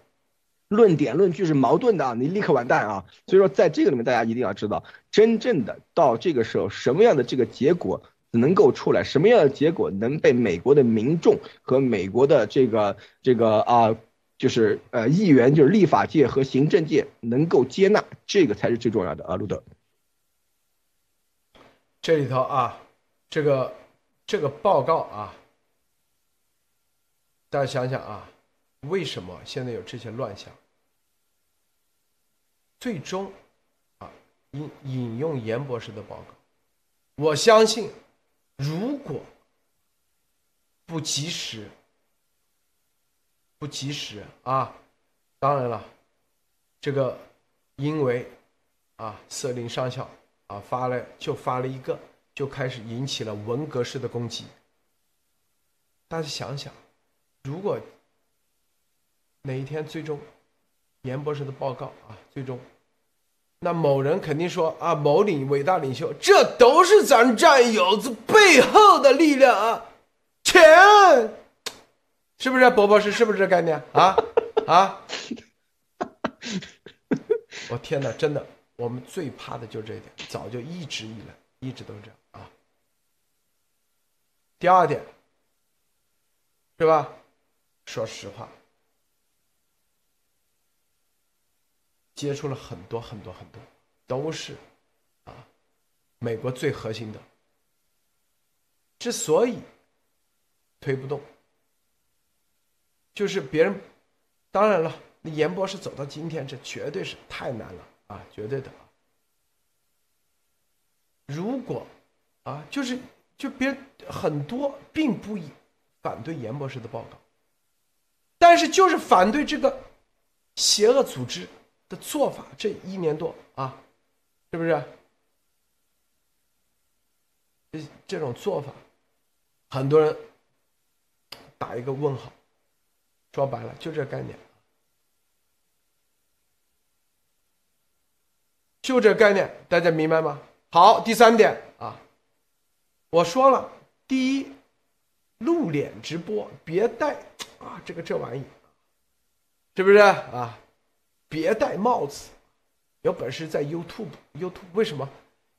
论点论据是矛盾的啊，你立刻完蛋啊！所以说，在这个里面，大家一定要知道，真正的到这个时候，什么样的这个结果能够出来，什么样的结果能被美国的民众和美国的这个这个啊，就是呃议员，就是立法界和行政界能够接纳，这个才是最重要的啊，路德。这里头啊，这个这个报告啊，大家想想啊，为什么现在有这些乱象？最终，啊，引引用严博士的报告，我相信，如果不及时，不及时啊，当然了，这个因为啊，瑟林上校啊发了就发了一个，就开始引起了文革式的攻击。大家想想，如果哪一天最终严博士的报告啊，最终。那某人肯定说啊，某领伟大领袖，这都是咱战友子背后的力量啊，钱，是不是？伯伯是是不是这概念啊？啊！我天哪，真的，我们最怕的就是这一点，早就一直以来一直都是这样啊。第二点，是吧？说实话。接触了很多很多很多，都是啊，美国最核心的。之所以推不动，就是别人，当然了，那严博士走到今天，这绝对是太难了啊，绝对的啊。如果啊，就是就别人很多并不以反对严博士的报告，但是就是反对这个邪恶组织。的做法这一年多啊，是不是？这这种做法，很多人打一个问号。说白了，就这概念，就这概念，大家明白吗？好，第三点啊，我说了，第一，露脸直播别带啊，这个这玩意，是不是啊？别戴帽子，有本事在 YouTube，YouTube 为什么？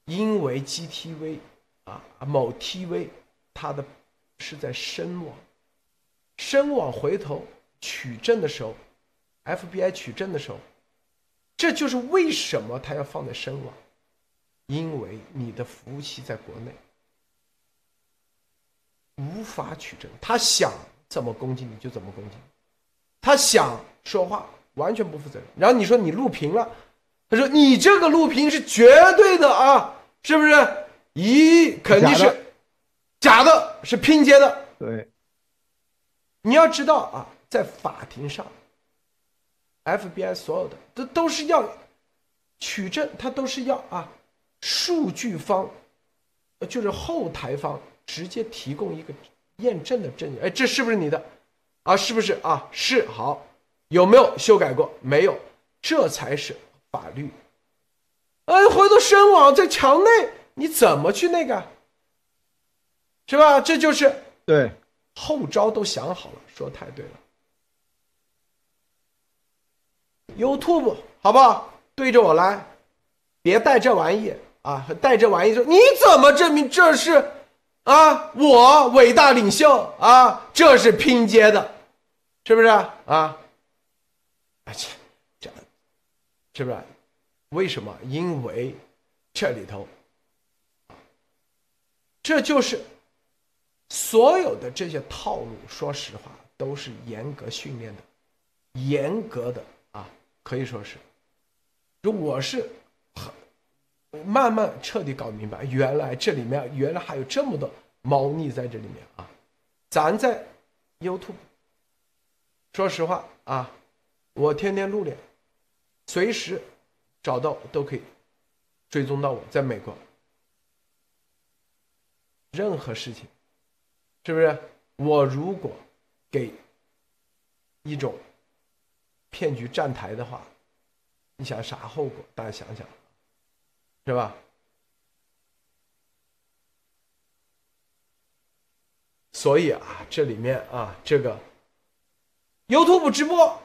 因为 GTV 啊，某 TV，它的是在深网，深网回头取证的时候，FBI 取证的时候，这就是为什么他要放在深网，因为你的服务器在国内无法取证，他想怎么攻击你就怎么攻击，他想说话。完全不负责任。然后你说你录屏了，他说你这个录屏是绝对的啊，是不是？咦，肯定是假的，是拼接的。对，你要知道啊，在法庭上，FBI 所有的都都是要取证，他都是要啊，数据方，就是后台方直接提供一个验证的证据。哎，这是不是你的？啊，是不是啊？是好。有没有修改过？没有，这才是法律。哎，回头深网在墙内，你怎么去那个？是吧？这就是对后招都想好了，说太对了。YouTube 好不好？对着我来，别带这玩意啊！带这玩意说你怎么证明这是啊我伟大领袖啊？这是拼接的，是不是啊？啊，这这是不是？为什么？因为这里头，这就是所有的这些套路。说实话，都是严格训练的，严格的啊，可以说是。就我是很慢慢彻底搞明白，原来这里面原来还有这么多猫腻在这里面啊！咱在 YouTube，说实话啊，我天天露脸，随时找到都可以追踪到我，在美国，任何事情，是不是？我如果给一种骗局站台的话。你想啥后果？大家想想，是吧？所以啊，这里面啊，这个 YouTube 直播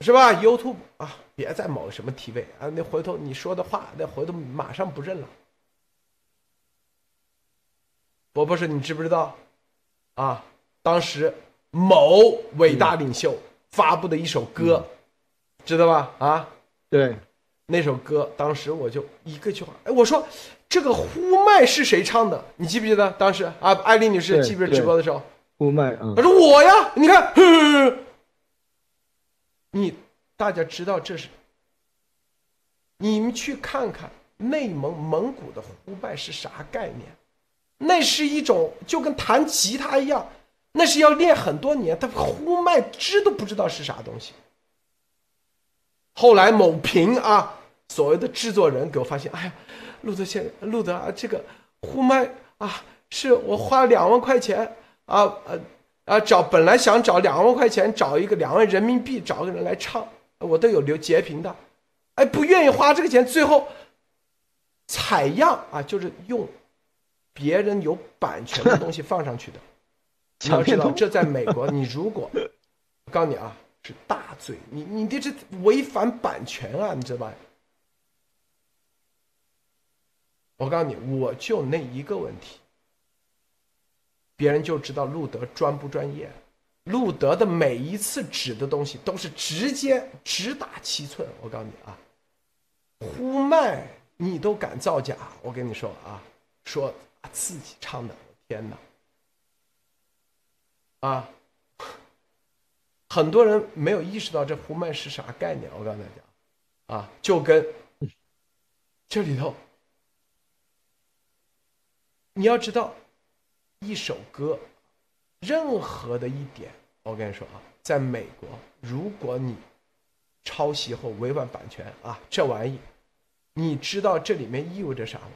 是吧？YouTube 啊，别再某什么体位啊，那回头你说的话，那回头马上不认了。伯伯说：“你知不知道啊？当时某伟大领袖发布的一首歌，知道吧？啊？”对，那首歌当时我就一个句话，哎，我说这个呼麦是谁唱的？你记不记得当时啊？艾丽女士记不记得直播的时候？呼麦，嗯，他说我呀，你看，你大家知道这是？你们去看看内蒙蒙古的呼麦是啥概念？那是一种就跟弹吉他一样，那是要练很多年，他呼麦知都不知道是啥东西。后来某平啊，所谓的制作人给我发现，哎呀，路德先路德啊，这个呼麦啊，是我花两万块钱啊呃啊找本来想找两万块钱找一个两万人民币找个人来唱，我都有留截屏的，哎，不愿意花这个钱，最后采样啊，就是用别人有版权的东西放上去的。你要知道，这在美国，你如果我告诉你啊。是大罪，你你这是违反版权啊，你知道吧？我告诉你，我就那一个问题，别人就知道路德专不专业。路德的每一次指的东西都是直接直打七寸。我告诉你啊，呼麦你都敢造假，我跟你说啊，说自己唱的，天哪，啊！很多人没有意识到这呼麦是啥概念。我告诉大家，啊，就跟这里头，你要知道，一首歌，任何的一点，我跟你说啊，在美国，如果你抄袭后违反版权啊，这玩意，你知道这里面意味着啥吗？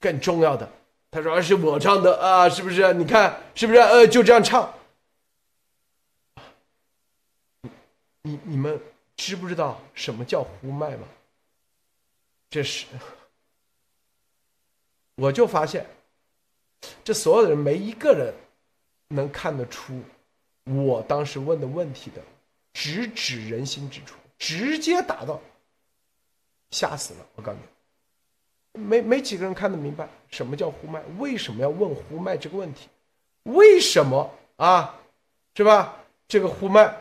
更重要的，他说是我唱的啊，是不是？你看是不是？呃，就这样唱。你你们知不知道什么叫呼麦吗？这是，我就发现，这所有的人没一个人能看得出我当时问的问题的直指人心之处，直接打到，吓死了！我告诉你，没没几个人看得明白什么叫呼麦，为什么要问呼麦这个问题？为什么啊？是吧？这个呼麦。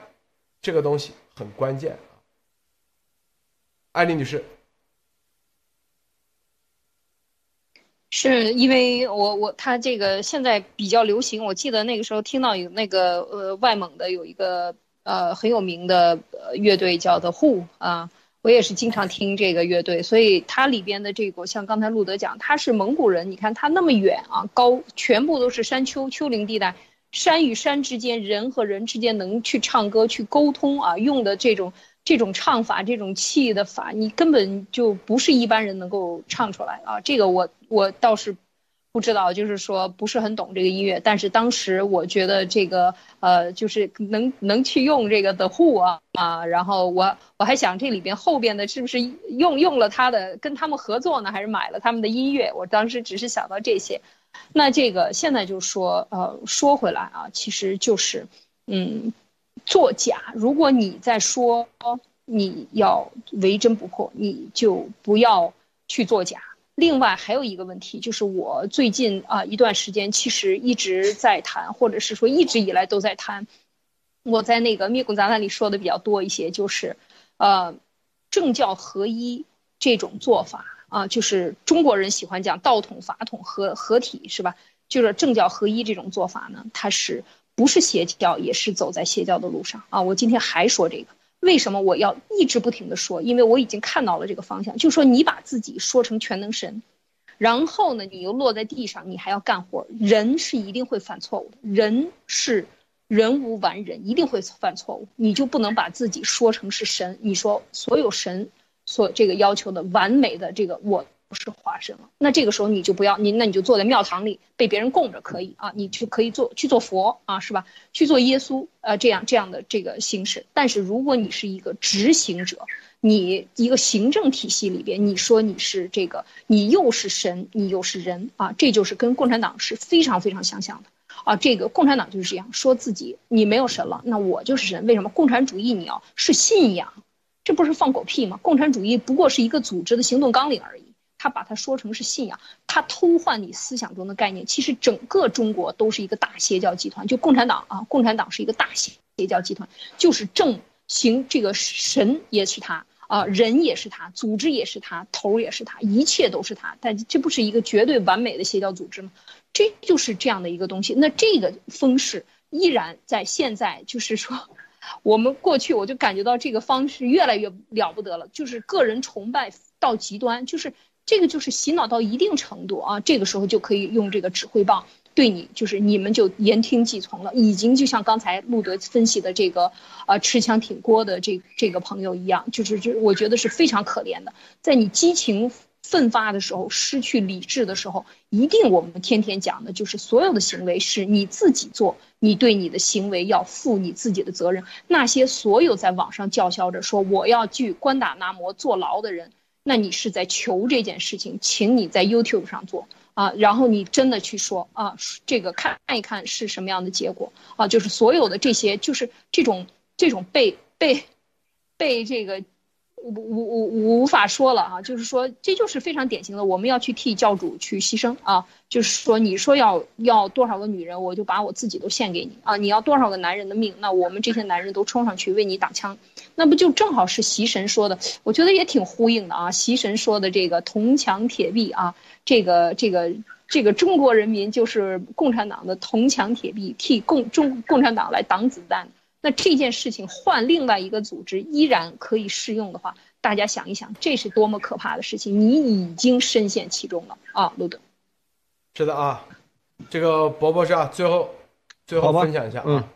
这个东西很关键啊，艾丽女士，是因为我我他这个现在比较流行，我记得那个时候听到有那个呃外蒙的有一个呃很有名的乐队叫的 Who 啊，我也是经常听这个乐队，所以它里边的这个像刚才路德讲，他是蒙古人，你看他那么远啊，高全部都是山丘丘陵地带。山与山之间，人和人之间能去唱歌、去沟通啊，用的这种这种唱法、这种气的法，你根本就不是一般人能够唱出来啊。这个我我倒是不知道，就是说不是很懂这个音乐。但是当时我觉得这个呃，就是能能去用这个 The Who 啊啊，然后我我还想这里边后边的是不是用用了他的跟他们合作呢，还是买了他们的音乐？我当时只是想到这些。那这个现在就说，呃，说回来啊，其实就是，嗯，作假。如果你在说你要为真不破，你就不要去作假。另外还有一个问题，就是我最近啊一段时间其实一直在谈，或者是说一直以来都在谈，我在那个《灭共杂谈》里说的比较多一些，就是，呃，政教合一这种做法啊，就是中国人喜欢讲道统法统合合体是吧？就是政教合一这种做法呢，它是不是邪教，也是走在邪教的路上啊？我今天还说这个。为什么我要一直不停的说？因为我已经看到了这个方向，就说你把自己说成全能神，然后呢，你又落在地上，你还要干活。人是一定会犯错误的，人是人无完人，一定会犯错误。你就不能把自己说成是神。你说所有神所这个要求的完美的这个我。不是化身了，那这个时候你就不要你，那你就坐在庙堂里被别人供着可以啊，你去可以做去做佛啊，是吧？去做耶稣，呃，这样这样的这个形式。但是如果你是一个执行者，你一个行政体系里边，你说你是这个，你又是神，你又是人啊，这就是跟共产党是非常非常相像的啊。这个共产党就是这样说自己，你没有神了，那我就是神。为什么共产主义你要是信仰？这不是放狗屁吗？共产主义不过是一个组织的行动纲领而已。他把它说成是信仰，他偷换你思想中的概念。其实整个中国都是一个大邪教集团，就共产党啊，共产党是一个大邪邪教集团，就是正行这个神也是他啊，人也是他，组织也是他，头也是他，一切都是他。但这不是一个绝对完美的邪教组织吗？这就是这样的一个东西。那这个方式依然在现在，就是说，我们过去我就感觉到这个方式越来越了不得了，就是个人崇拜到极端，就是。这个就是洗脑到一定程度啊，这个时候就可以用这个指挥棒对你，就是你们就言听计从了，已经就像刚才路德分析的这个，呃，持枪挺锅的这这个朋友一样，就是这我觉得是非常可怜的，在你激情奋发的时候，失去理智的时候，一定我们天天讲的就是所有的行为是你自己做，你对你的行为要负你自己的责任。那些所有在网上叫嚣着说我要去关打那摩坐牢的人。那你是在求这件事情，请你在 YouTube 上做啊，然后你真的去说啊，这个看一看是什么样的结果啊，就是所有的这些，就是这种这种被被被这个。无无无无法说了啊，就是说这就是非常典型的，我们要去替教主去牺牲啊，就是说你说要要多少个女人，我就把我自己都献给你啊，你要多少个男人的命，那我们这些男人都冲上去为你挡枪，那不就正好是习神说的，我觉得也挺呼应的啊，习神说的这个铜墙铁壁啊，这个这个这个中国人民就是共产党的铜墙铁壁，替共中共产党来挡子弹。那这件事情换另外一个组织依然可以适用的话，大家想一想，这是多么可怕的事情！你已经深陷其中了啊，路德。是的啊，这个博博士啊，最后最后分享一下啊。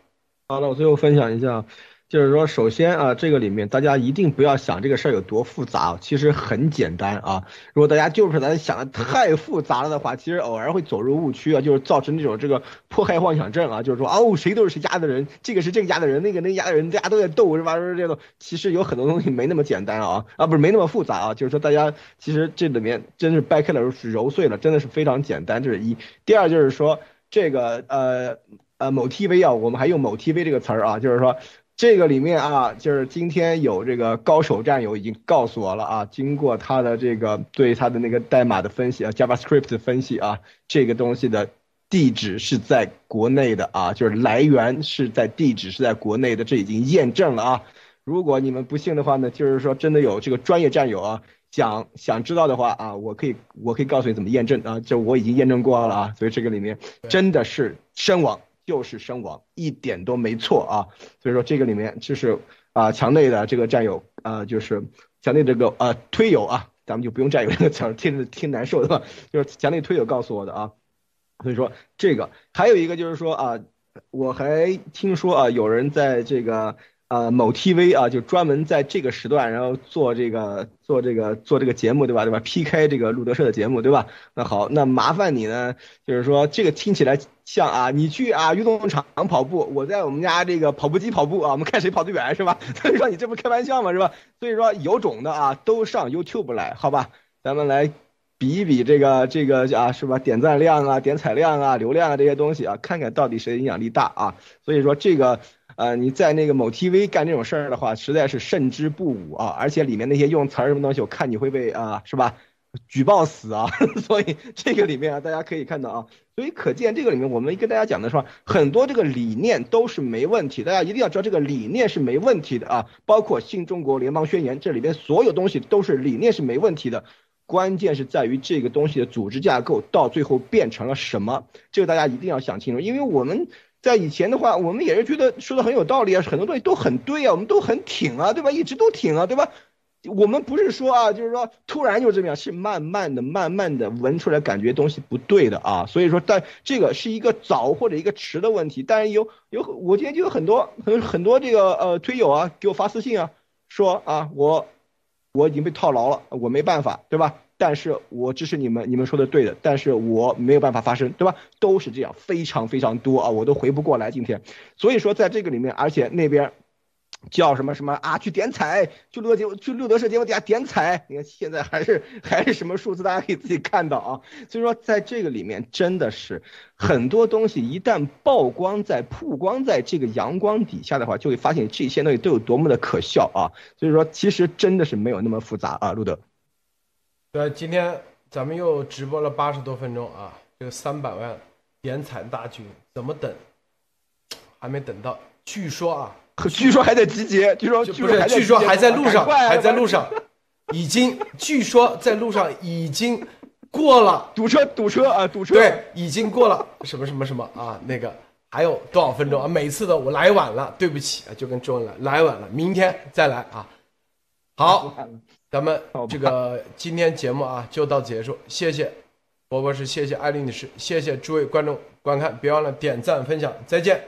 好了，我最后分享一下。就是说，首先啊，这个里面大家一定不要想这个事儿有多复杂，其实很简单啊。如果大家就是咱想的太复杂了的话，其实偶尔会走入误区啊，就是造成这种这个迫害妄想症啊。就是说，哦，谁都是谁家的人，这个是这个家的人，那个那家的人，大家都在斗是吧？说这种其实有很多东西没那么简单啊，啊，不是没那么复杂啊。就是说，大家其实这里面真是掰开了揉碎了，真的是非常简单。这是一。第二就是说，这个呃呃某 TV 啊，我们还用某 TV 这个词儿啊，就是说。这个里面啊，就是今天有这个高手战友已经告诉我了啊，经过他的这个对他的那个代码的分析啊，JavaScript 的分析啊，这个东西的地址是在国内的啊，就是来源是在地址是在国内的，这已经验证了啊。如果你们不信的话呢，就是说真的有这个专业战友啊，想想知道的话啊，我可以我可以告诉你怎么验证啊，这我已经验证过了啊，所以这个里面真的是身亡。就是身亡，一点都没错啊！所以说这个里面就是啊，墙内的这个战友啊，就是墙内这个呃推友啊，咱们就不用战友这个词，听着挺难受的吧，就是墙内推友告诉我的啊。所以说这个还有一个就是说啊，我还听说啊，有人在这个。呃，某 TV 啊，就专门在这个时段，然后做这个做这个做这个节目，对吧？对吧？PK 这个路德社的节目，对吧？那好，那麻烦你呢，就是说这个听起来像啊，你去啊运动场跑步，我在我们家这个跑步机跑步啊，我们看谁跑得远，是吧？所以说你这不开玩笑吗？是吧？所以说有种的啊，都上 YouTube 来，好吧？咱们来比一比这个这个啊，是吧？点赞量啊，点彩量啊，流量啊这些东西啊，看看到底谁影响力大啊。所以说这个，呃，你在那个某 TV 干这种事儿的话，实在是胜之不武啊。而且里面那些用词儿什么东西，我看你会被啊，是吧？举报死啊！所以这个里面啊，大家可以看到啊，所以可见这个里面我们跟大家讲的是吧，很多这个理念都是没问题，大家一定要知道这个理念是没问题的啊，包括新中国联邦宣言这里边所有东西都是理念是没问题的，关键是在于这个东西的组织架构到最后变成了什么，这个大家一定要想清楚，因为我们在以前的话，我们也是觉得说的很有道理啊，很多东西都很对啊，我们都很挺啊，对吧？一直都挺啊，对吧？我们不是说啊，就是说突然就这么样，是慢慢的、慢慢的闻出来，感觉东西不对的啊。所以说，但这个是一个早或者一个迟的问题。但是有有，我今天就有很多很很多这个呃推友啊，给我发私信啊，说啊，我我已经被套牢了，我没办法，对吧？但是我支持你们，你们说的对的，但是我没有办法发声，对吧？都是这样，非常非常多啊，我都回不过来今天。所以说，在这个里面，而且那边。叫什么什么啊？去点彩，去乐节，去乐德社节目底下点彩。你看现在还是 还是什么数字，大家可以自己看到啊。所以说，在这个里面真的是很多东西，一旦曝光在曝光在这个阳光底下的话，就会发现这些东西都有多么的可笑啊。所以说，其实真的是没有那么复杂啊。路德，对，今天咱们又直播了八十多分钟啊，这个三百万点彩大军怎么等？还没等到，据说啊。据说还在集结，据说不是，据说还在路上，还在路上，已经，据说在路上已经过了，堵车，堵车啊，堵车，对，已经过了什么什么什么啊，那个还有多少分钟啊？每次的我来晚了，对不起啊，就跟周恩来来晚了，明天再来啊。好，咱们这个今天节目啊就到结束，谢谢博博士，谢谢艾丽女士，谢谢诸位观众观看，别忘了点赞分享，再见。